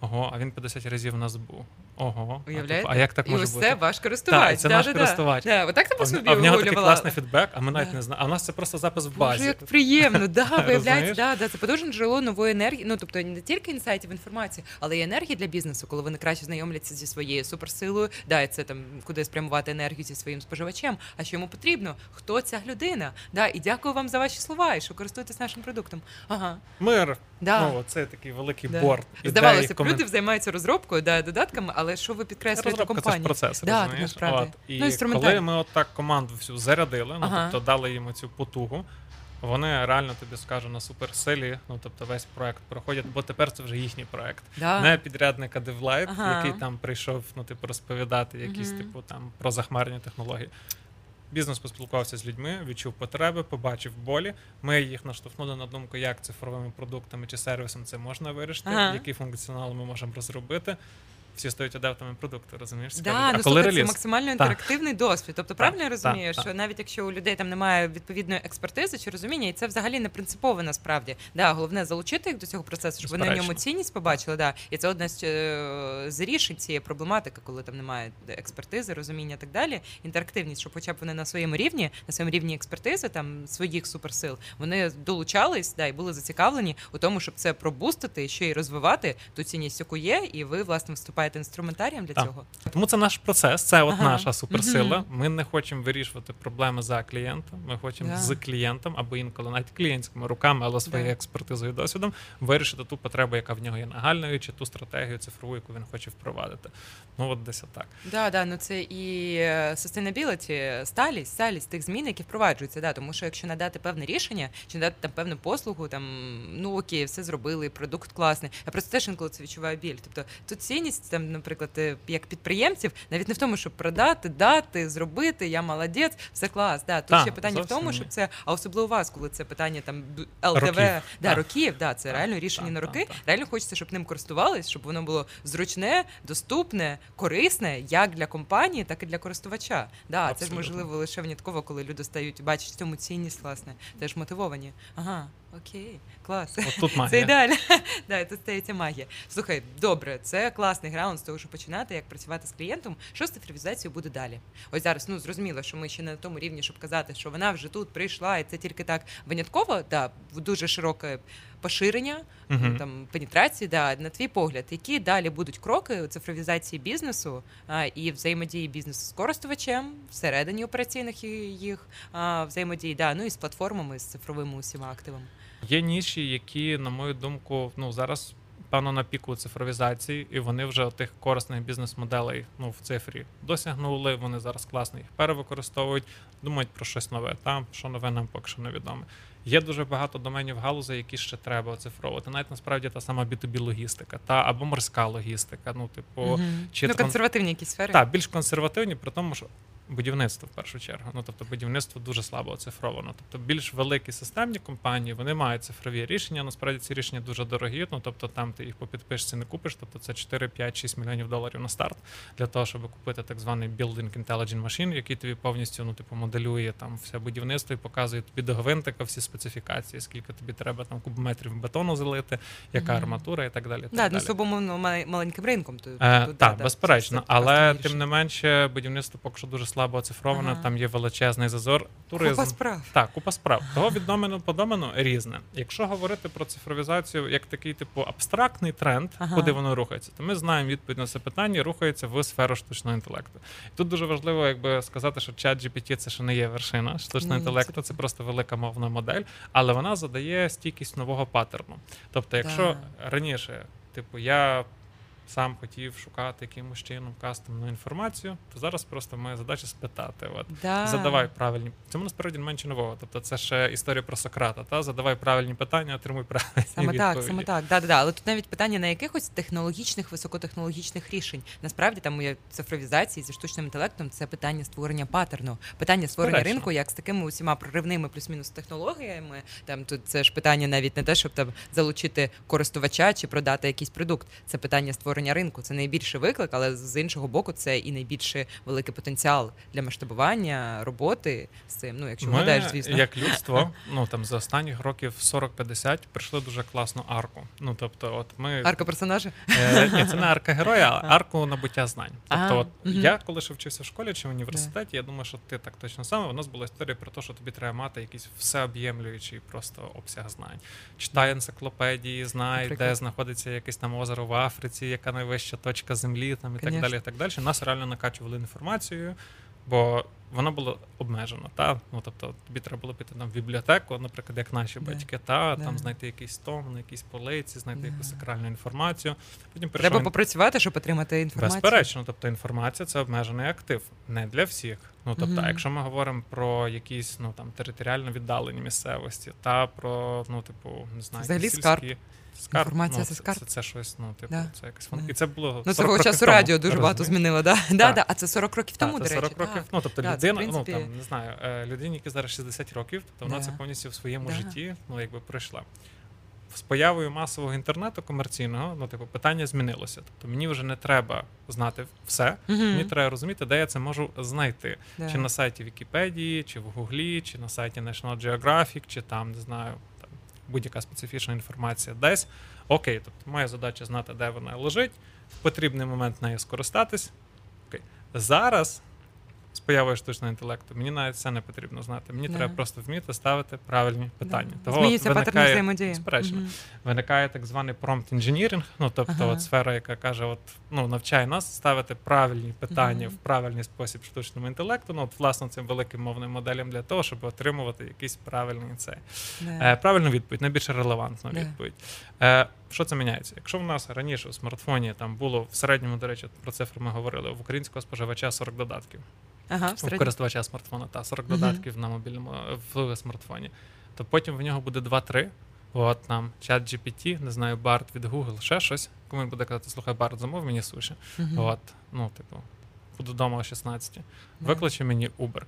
Ого, а він 50 разів у нас був. Ого. А, Уявляєте? а як так і ось бути? це ваш користувач. Так, це да, наш да, користувач. Да. Отак ти по собі а в нього такий класний фідбек, а ми навіть Да. не знаємо. А у нас це просто запис в Боже, базі. як приємно, да, виявляється, да, да, це потужне джерело нової енергії. Ну тобто не тільки інсайтів інформації, але й енергії для бізнесу, коли вони краще знайомляться зі своєю суперсилою, да, і це там куди спрямувати енергію зі своїм споживачем. А що йому потрібно? Хто ця людина? Да, і дякую вам за ваші слова, і що користуєтесь нашим продуктом. Ага, Мир. да. Ну, це такий великий Да. борт. Здавалося б, люди займаються розробкою, да, додатками, але що ви підкреслюєте Розробка це ж компанії? процес, Да, розумієш? От, і Ну, коли ми от так команду всю зарядили, ну Ага. тобто дали їм цю потугу, вони реально тобі скажу на суперсилі, ну тобто весь проект проходять, бо тепер це вже їхній проект. Да. Не підрядника DevLight, Ага. який там прийшов, ну типу, розповідати якісь, Мгм. типу, там про захмарні технології. Бізнес поспілкувався з людьми, відчув потреби, побачив болі. Ми їх наштовхнули на думку, як цифровими продуктами чи сервісом це можна вирішити, Ага. який функціонал ми можемо розробити. Всі стають адептами продукту, розумієш? Да, а ну, коли слухай, це реліз? максимально інтерактивний досвід. Тобто, правильно я так, розумію, так. що навіть якщо у людей там немає відповідної експертизи чи розуміння, і це взагалі не принципово насправді. Да, головне залучити їх до цього процесу, щоб вони в ньому цінність побачили. Да. І це одне з, е, з рішень цієї проблематики, коли там немає експертизи, розуміння і так далі. Інтерактивність, щоб хоча б вони на своєму рівні, на своєму рівні експертизи, там своїх суперсил, вони долучались да, і були зацікавлені у тому, щоб це пробустити, ще й розвивати ту цінність, яку є, і ви власне виступаєте інструментарієм для Так. цього. Тому це наш процес, це от Ага. наша суперсила. Мгм. Ми не хочемо вирішувати проблеми за клієнтом. Ми хочемо Да. з клієнтом або інколи навіть клієнтськими руками, але своєю Да. експертизою і досвідом вирішити ту потребу, яка в нього є нагальною, чи ту стратегію цифрову, яку він хоче впровадити. Ну от десь отак. Да, да, ну це і е, sustainability, сталість, сталість тих змін, які впроваджуються. Да, тому що якщо надати певне рішення, чи надати там певну послугу, там ну окей, все зробили, продукт класний. Я просто теж інколи це відчуваю біль. Тобто тут цінність, там, наприклад, е, як підприємців, навіть не в тому, щоб продати, дати, зробити, я молодець, все клас. Да, тут Так, ще питання в тому, щоб це, а особливо у вас, коли це питання там ЛТВ, Років. да, років, да, це Так, реально рішення на роки. Реально хочеться, щоб ним користувались, щоб воно було зручне, доступне, корисне як для компанії, так і для користувача. Да, це ж можливо лише внятково, коли люди стають, бачать в цьому цінність, власне, теж мотивовані. Ага, окей, клас. От тут Це ідеально. Да, тут стається магія. Слухай, добре, це класний граунд з того, що починати, як працювати з клієнтом. Що з цифровізацією буде далі? Ось зараз ну зрозуміло, що ми ще не на тому рівні, щоб казати, що вона вже тут прийшла, і це тільки так винятково. Да, дуже широке поширення, Мгм. там пенетрації. Да, на твій погляд, які далі будуть кроки у цифровізації бізнесу а, і взаємодії бізнесу з користувачем всередині операційних їх а, взаємодії, да, ну і з платформами, з цифровими усіма активами. Є ніші, які, на мою думку, ну зараз певно на піку цифровізації, і вони вже тих корисних бізнес-моделей ну, в цифрі досягнули. Вони зараз класно їх перевикористовують, думають про щось нове. Там що нове нам поки що невідоме. Є дуже багато доменів галузей, які ще треба оцифровувати. Навіть насправді та сама B2B логістика, та або морська логістика. Ну, типу, Мгм. чи ну, консервативні якісь сфери. так, більш консервативні, при тому, що будівництво в першу чергу. Ну тобто будівництво дуже слабо оцифровано. Тобто більш великі системні компанії вони мають цифрові рішення. Насправді ці рішення дуже дорогі. Ну тобто там ти їх по підписці не купиш. Тобто це 4, 5, 6 мільйонів доларів на старт для того, щоб купити так званий Building Intelligent Machine, який тобі повністю ну типу моделює там все будівництво і показує тобі до гвинтика всі специфікації, скільки тобі треба там кубометрів бетону залити, яка Мгм. арматура і так далі. Да, так ну мал- маленьким ринком. То, Е, то, так, безперечно, але тим не менше будівництво поки що дуже слабо оцифроване, Ага. там є величезний зазор. Туризм. Купа справ. Так, купа справ. Того від домену по домену різне. Якщо говорити про цифровізацію як такий, типу, абстрактний тренд, Ага. куди воно рухається, то ми знаємо відповідь на це питання, рухається в сферу штучного інтелекту. І тут дуже важливо, якби сказати, що чат GPT це ще не є вершина штучного Ні, інтелекту, це просто велика мовна модель, але вона задає стійкість нового паттерну. Тобто, якщо раніше, типу, я сам хотів шукати якимось чином кастомну інформацію, то зараз просто моя задача спитати. От Да. задавай правильні. Цьому насправді менше нового. Тобто, це ще історія про Сократа. Та задавай правильні питання, отримуй правильні Саме так, саме так. Да, да, да. Але тут навіть питання на якихось технологічних, високотехнологічних рішень. Насправді там моя цифровізації зі штучним інтелектом це питання створення паттерну, питання створення Безперечно. ринку, як з такими усіма проривними плюс-мінус технологіями. Там тут це ж питання навіть не те, щоб там залучити користувача чи продати якийсь продукт. Це питання створення ринку. Це найбільший виклик, але з іншого боку, це і найбільший великий потенціал для масштабування роботи з цим. Ну, якщо Ми, вгадаєш, звісно. як людство, ну там за останніх років 40-50 пройшли дуже класну арку. Ну тобто, от ми Арка персонажа. Е, ні, це не арка героя, а арку набуття знань. Тобто, Ага, от мгм. я коли ще вчився в школі чи в університеті, я думаю, що ти так точно саме. У нас була історія про те, що тобі треба мати якийсь всеоб'ємлюючий просто обсяг знань. Читай енциклопедії, знай, Наприклад. де знаходиться якесь там озеро в Африці, яка найвища точка землі, там і так далі. І так далі. Нас реально накачували інформацією. Бо воно було обмежено, та ну тобто тобі треба було піти там в бібліотеку, наприклад, як наші Да. батьки, та Да. там знайти якийсь том, на якійсь полиці, знайти Да. якусь сакральну інформацію. Потім Треба прийшов попрацювати, щоб отримати інформацію. Безперечно, тобто інформація це обмежений актив, не для всіх. Ну тобто, Мгм. якщо ми говоримо про якісь ну там територіально віддалені місцевості, та про ну, типу, не знаю, Взагалі якісь скарб. Скарб. Інформація ну, це скарб. Це, це щось, ну типу, Да. це якось. Да. І це було Ну, 40 свого часу тому, радіо дуже багато змінило. Да? Да, да. А це 40 років тому, це до 40 років. Ну тобто Да, людина, принципі- ну там не знаю, е, людині, які зараз 60 років, тобто вона Да. це повністю в своєму Да. житті, ну якби пройшла. з появою масового інтернету комерційного, ну типу, питання змінилося. Тобто мені вже не треба знати все. Мгм. Мені треба розуміти, де я це можу знайти. Да. Чи на сайті Вікіпедії, чи в Гуглі, чи на сайті National Geographic, чи там, не знаю, будь-яка специфічна інформація десь. Окей, тобто моя задача знати, де вона лежить, в потрібний момент нею скористатись. Окей. Зараз. Появою штучного інтелекту мені навіть це не потрібно знати. Мені Да. треба просто вміти ставити правильні питання. Да. Того Змінюється от виникає- взаємодії. Безперечно Мгм. виникає так званий prompt engineering, ну тобто Ага. от сфера, яка каже, от ну навчай нас ставити правильні питання Мгм. в правильний спосіб штучному інтелекту. Ну от власне цим великим мовним моделям для того, щоб отримувати якийсь правильний цей Да. е, правильну відповідь, найбільш релевантну відповідь. Е, що це міняється? Якщо в нас раніше в смартфоні там було в середньому, до речі, про цифри ми говорили в українського споживача 40 додатків. Ага, всередині. користувача смартфона та 40 Мгм. додатків на мобільному в смартфоні. То потім в нього буде 2-3. От нам чат GPT, не знаю, Барт від Google, ще щось. Кому він буде казати, слухай, Барт, замов мені суші. От, ну, типу, буду вдома о 16. Да. Викличе мені Uber.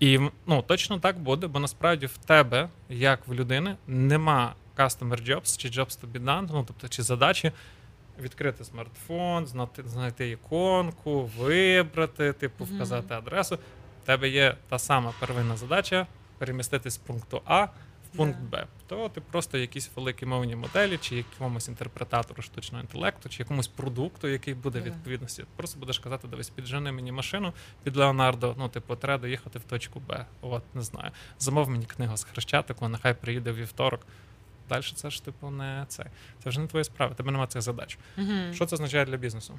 І ну, точно так буде, бо насправді в тебе, як в людини, нема customer jobs чи jobs to be done, ну, тобто, чи задачі відкрити смартфон, знати, знайти іконку, вибрати, типу, вказати адресу. В тебе є та сама первинна задача перемістити з пункту А в пункт Б. То ти просто якісь великі мовні моделі, чи якомусь інтерпретатору штучного інтелекту, чи якомусь продукту, який буде відповідності. Просто будеш казати, дивись, піджени мені машину під Леонардо, ну, типу, треба доїхати в точку Б. От, не знаю. Замов мені книгу з Хрещатику, нехай приїде вівторок. Далі це ж, типу, не це. Це вже не твоя справа, тебе немає цих задач. Угу. Що це означає для бізнесу?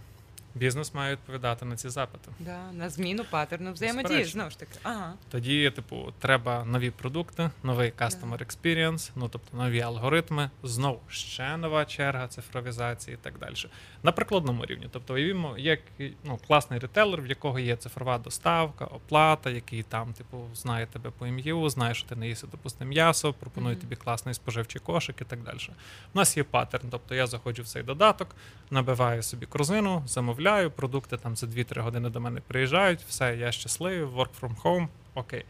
Бізнес має відповідати на ці запити. Да, на зміну паттерну взаємодії, Безперечно. знову ж таки. Ага. Тоді, типу, треба нові продукти, новий customer experience, ну тобто нові алгоритми, знову ще нова черга цифровізації і так далі. На прикладному рівні. Тобто, уявімо, як ну, класний ретейлер, в якого є цифрова доставка, оплата, який там, типу, знає тебе по ім'ю, знає, що ти не їси, допустимо, м'ясо, пропонує Мгм. тобі класний споживчий кошик і так далі. У нас є паттерн, тобто я заходжу в цей додаток, набиваю собі корзину, замовляю, продукти там за 2-3 години до мене приїжджають, все, я щасливий, work from home, окей.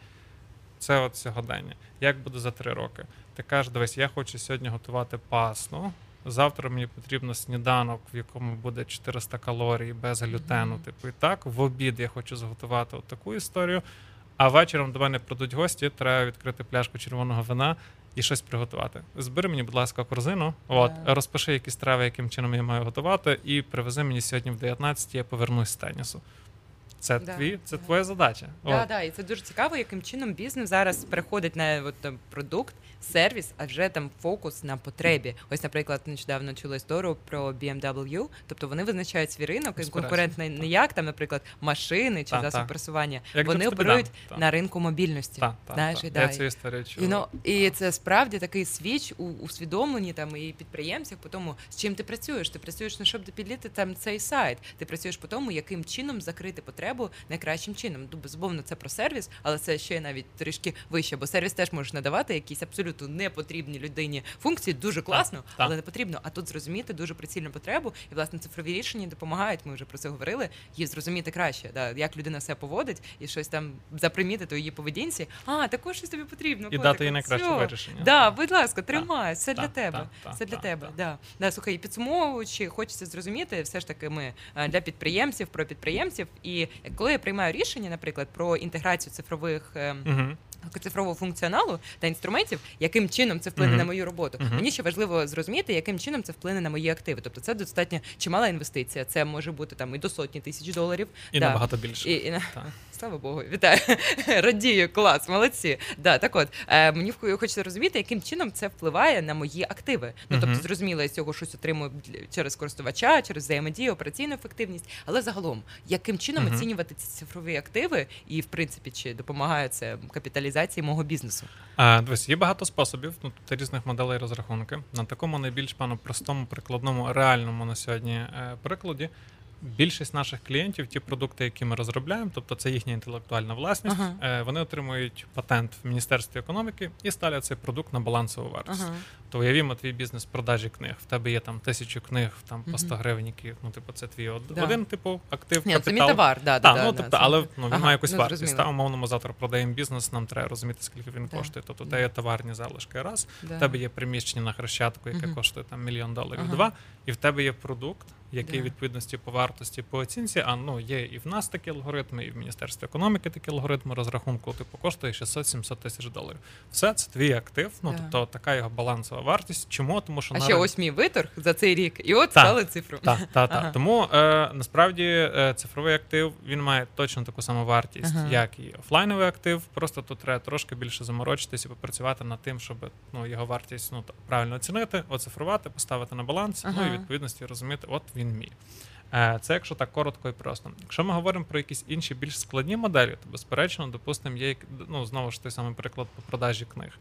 Це от сьогодення. Як буде за 3 роки? Ти кажеш, дивись, я хочу сьогодні готувати пасну. Завтра мені потрібно сніданок, в якому буде 400 калорій без глютену. Мгм. Типу, і так, в обід я хочу зготувати от таку історію. А вечором до мене прийдуть гості, треба відкрити пляшку червоного вина і щось приготувати. Збери мені, будь ласка, корзину, от, yeah. розпиши якісь страви, яким чином я маю готувати, і привези мені сьогодні в 19 я повернусь з тенісу. Це Да, твій, це да. твоя задача. Да, От. да, і це дуже цікаво, яким чином бізнес зараз переходить на от, там, продукт, сервіс, а вже там фокус на потребі. Ось, наприклад, нещодавно чула історію про BMW, тобто вони визначають свій ринок і Безперечно, конкурент не, як там, наприклад, машини чи засоби пересування. Вони оперують на ринку мобільності. Знаєш, і да, ну, і це справді такий свіч у усвідомленні там і підприємцях по тому, з чим ти працюєш. Ти працюєш не щоб підліти там цей сайт. Ти працюєш по тому, яким чином закрити потребу найкращим чином. Безумовно, це про сервіс, але це ще навіть трішки вище, бо сервіс теж можеш надавати якісь абсолютно непотрібні людині функції. Дуже класно, так. але не потрібно. А тут зрозуміти дуже прицільну потребу, і власне цифрові рішення допомагають. Ми вже про це говорили. Її зрозуміти краще, да, як людина себе поводить і щось там запримітити у її поведінці. А також щось тобі потрібно. І дати їй найкраще вирішення. Да, будь ласка, тримай, все для так, тебе. так, так, Все для так, тебе. так. Да. Да, слухай, підсумовуючи, хочеться зрозуміти, все ж таки, ми е, для підприємців, про підприємців. І коли я приймаю рішення, наприклад, про інтеграцію цифрових. Угу. Цифрового функціоналу та інструментів, яким чином це вплине Мгм. на мою роботу. Мгм. Мені ще важливо зрозуміти, яким чином це вплине на мої активи. Тобто це достатньо чимала інвестиція. Це може бути там і до сотні тисяч доларів. І Да. набагато більше. І, і, Так. Слава Богу, вітаю. Радію, клас, молодці. Да, так от е, мені хочеться розуміти, яким чином це впливає на мої активи. Ну тобто, зрозуміло, я з цього щось отримую через користувача, через взаємодію, операційну ефективність. Але загалом, яким чином оцінювати ці цифрові активи, і в принципі, чи допомагає це капіталізації мого бізнесу? А, дивись, є багато способів, ну, тобто різних моделей розрахунки. На такому найбільш пану простому, прикладному, реальному на сьогодні е, прикладі більшість наших клієнтів, ті продукти, які ми розробляємо, тобто це їхня інтелектуальна власність, е, вони отримують патент в Міністерстві економіки і ставлять цей продукт на балансову вартість. Ага. То уявімо твій бізнес продажі книг. В тебе є там тисячу книг там по 100 Мгм. гривень, які ну типу це твій од- Да. один типу актив. Ні, це мій капітал. товар, да, Так, да, ну да, тобто, але ну, він Ага, має якусь ну, вартість. Та умовно ми завтра продаємо бізнес, нам треба розуміти, скільки він Да. коштує. Тобто, Да. те є товарні залишки раз. Да. В тебе є приміщення на хрещатку, яке Мгм. коштує там мільйон доларів два, і в тебе є продукт, який Да. відповідності по вартості по оцінці. А ну є і в нас такі алгоритми, і в Міністерстві економіки такі алгоритми розрахунку. Типу коштує 600-700 тисяч доларів. Все це твій актив. Ну Да. тобто така його балансова вартість. Чому? Тому що А на ще рин- ось мій виторг за цей рік, і от стали цифру. так, так, так. Ага. Тому е, насправді е, цифровий актив він має точно таку саму вартість, Ага. як і офлайновий актив. Просто тут треба трошки більше заморочитись і попрацювати над тим, щоб ну його вартість ну правильно оцінити, оцифрувати, поставити на баланс. Ну і відповідності розуміти, от він мій. Е, Це якщо так коротко і просто. Якщо ми говоримо про якісь інші більш складні моделі, то безперечно, допустимо, є ну знову ж той самий приклад по продажі книг.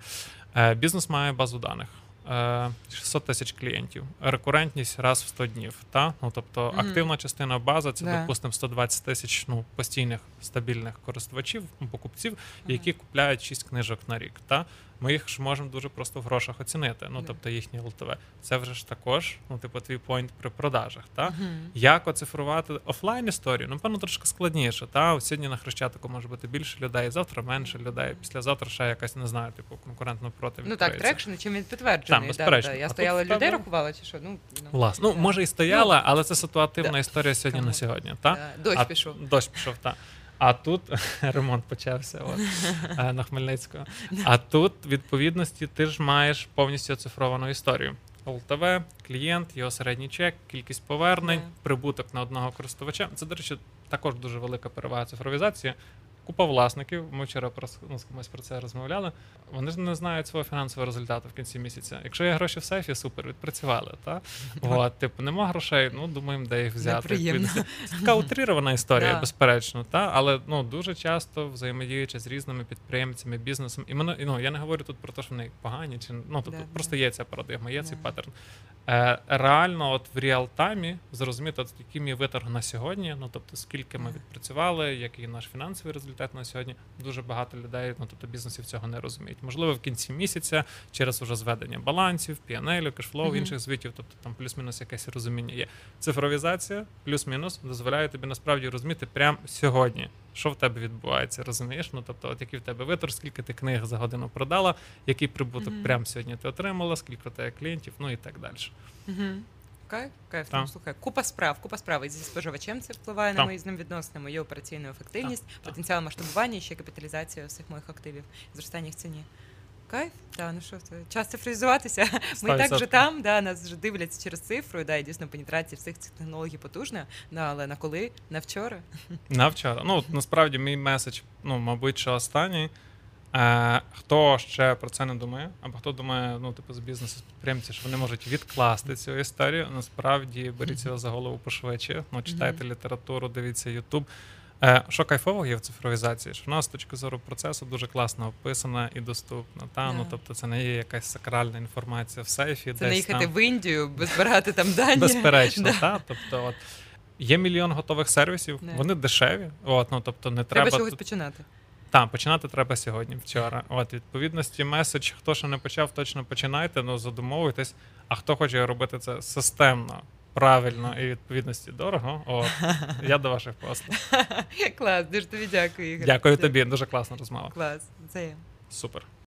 Е, Бізнес має базу даних. е, 600 тисяч клієнтів, рекурентність раз в 100 днів. Та? Ну, тобто Мгм. активна частина бази це, Да. допустимо, 120 тисяч ну, постійних стабільних користувачів, ну, покупців, які купляють 6 книжок на рік. Та? Ми їх ж можемо дуже просто в грошах оцінити. Ну, тобто їхні ЛТВ. Це вже ж також, ну, типу, твій point при продажах. Та? Мгм. Як оцифрувати офлайн історію? Ну, певно, трошки складніше. Та сьогодні на хрещатику може бути більше людей, завтра менше людей, післязавтра ще якась не знаю, типу конкурентно проти. Ну так, traction, чим він підтверджений. Так, да, да. А Я тут стояла тебе- людей рахувала, чи що? Ну, ну, Власне, ну може і стояла, але це ситуативна історія сьогодні на сьогодні. Та? Дощ пішов. Дощ пішов, так. А тут ремонт почався от, е, на Хмельницького. А тут, відповідності, ти ж маєш повністю оцифровану історію. ЛТВ, клієнт, його середній чек, кількість повернень, прибуток на одного користувача. Це, до речі, також дуже велика перевага цифровізації. Купа власників. Ми вчора про ну, з кимось про це розмовляли. Вони ж не знають свого фінансового результату в кінці місяця. Якщо є гроші в сейфі, супер, відпрацювали. Та? От, типу, нема грошей, ну думаємо, де їх взяти. Це така утрірована історія, Да. безперечно, та але ну дуже часто взаємодіючи з різними підприємцями, бізнесом, і мене ну я не говорю тут про те, що вони погані, чи ну тут Да, просто є ця парадигма, є цей паттерн. Е, реально, от в реал-таймі зрозуміти, от, який мій виторг на сьогодні, ну тобто скільки ми відпрацювали, який наш фінансовий результат на сьогодні. Дуже багато людей, ну тобто бізнесів цього не розуміють. Можливо, в кінці місяця через уже зведення балансів, PNL, кешфлоу, Мгм. інших звітів, тобто там плюс-мінус якесь розуміння є. Цифровізація плюс-мінус дозволяє тобі насправді розуміти прямо сьогодні, що в тебе відбувається, розумієш? Ну тобто, от який в тебе витор, скільки ти книг за годину продала, який прибуток Мгм. прямо сьогодні ти отримала, скільки тебе клієнтів, ну і так далі. Мгм. Кайф, кайф. Так. Ну, слухай, купа справ, купа справ. І зі споживачем це впливає на Так. мої з ним відносини, мою операційну ефективність, так. потенціал масштабування і ще капіталізація всіх моїх активів, зростання їх ціні. Кайф, да, ну що це час цифровізуватися. Ми так вже там, да, нас вже дивляться через цифру, да, і дійсно пенетрація всіх цих технологій потужна. Да, але на коли? На вчора. На вчора. Ну, насправді, мій меседж, ну, мабуть, що останній. Е, хто ще про це не думає, або хто думає, ну, типу, з бізнесу, з підприємців, що вони можуть відкласти цю історію, насправді беріть цього за голову пошвидше. Ну, читайте літературу, дивіться Ютуб. Е, що кайфово є в цифровізації, що вона з точки зору процесу дуже класно описана і доступна. Та? Ну, тобто це не є якась сакральна інформація в сейфі. Це десь не їхати там. в Індію, збирати там дані. Безперечно, Да. та? Тобто, от, є мільйон готових сервісів, Да. вони дешеві. От, ну, тобто не Треба треба. чогось тут- починати. Так, починати треба сьогодні, вчора. От, відповідності, меседж, хто ще не почав, точно починайте, ну задумовуйтесь. А хто хоче робити це системно, правильно і відповідності дорого, О, я до ваших послуг. Клас, дуже тобі дякую, Ігор. Дякую тобі, дуже класна розмова. Клас. Це Супер.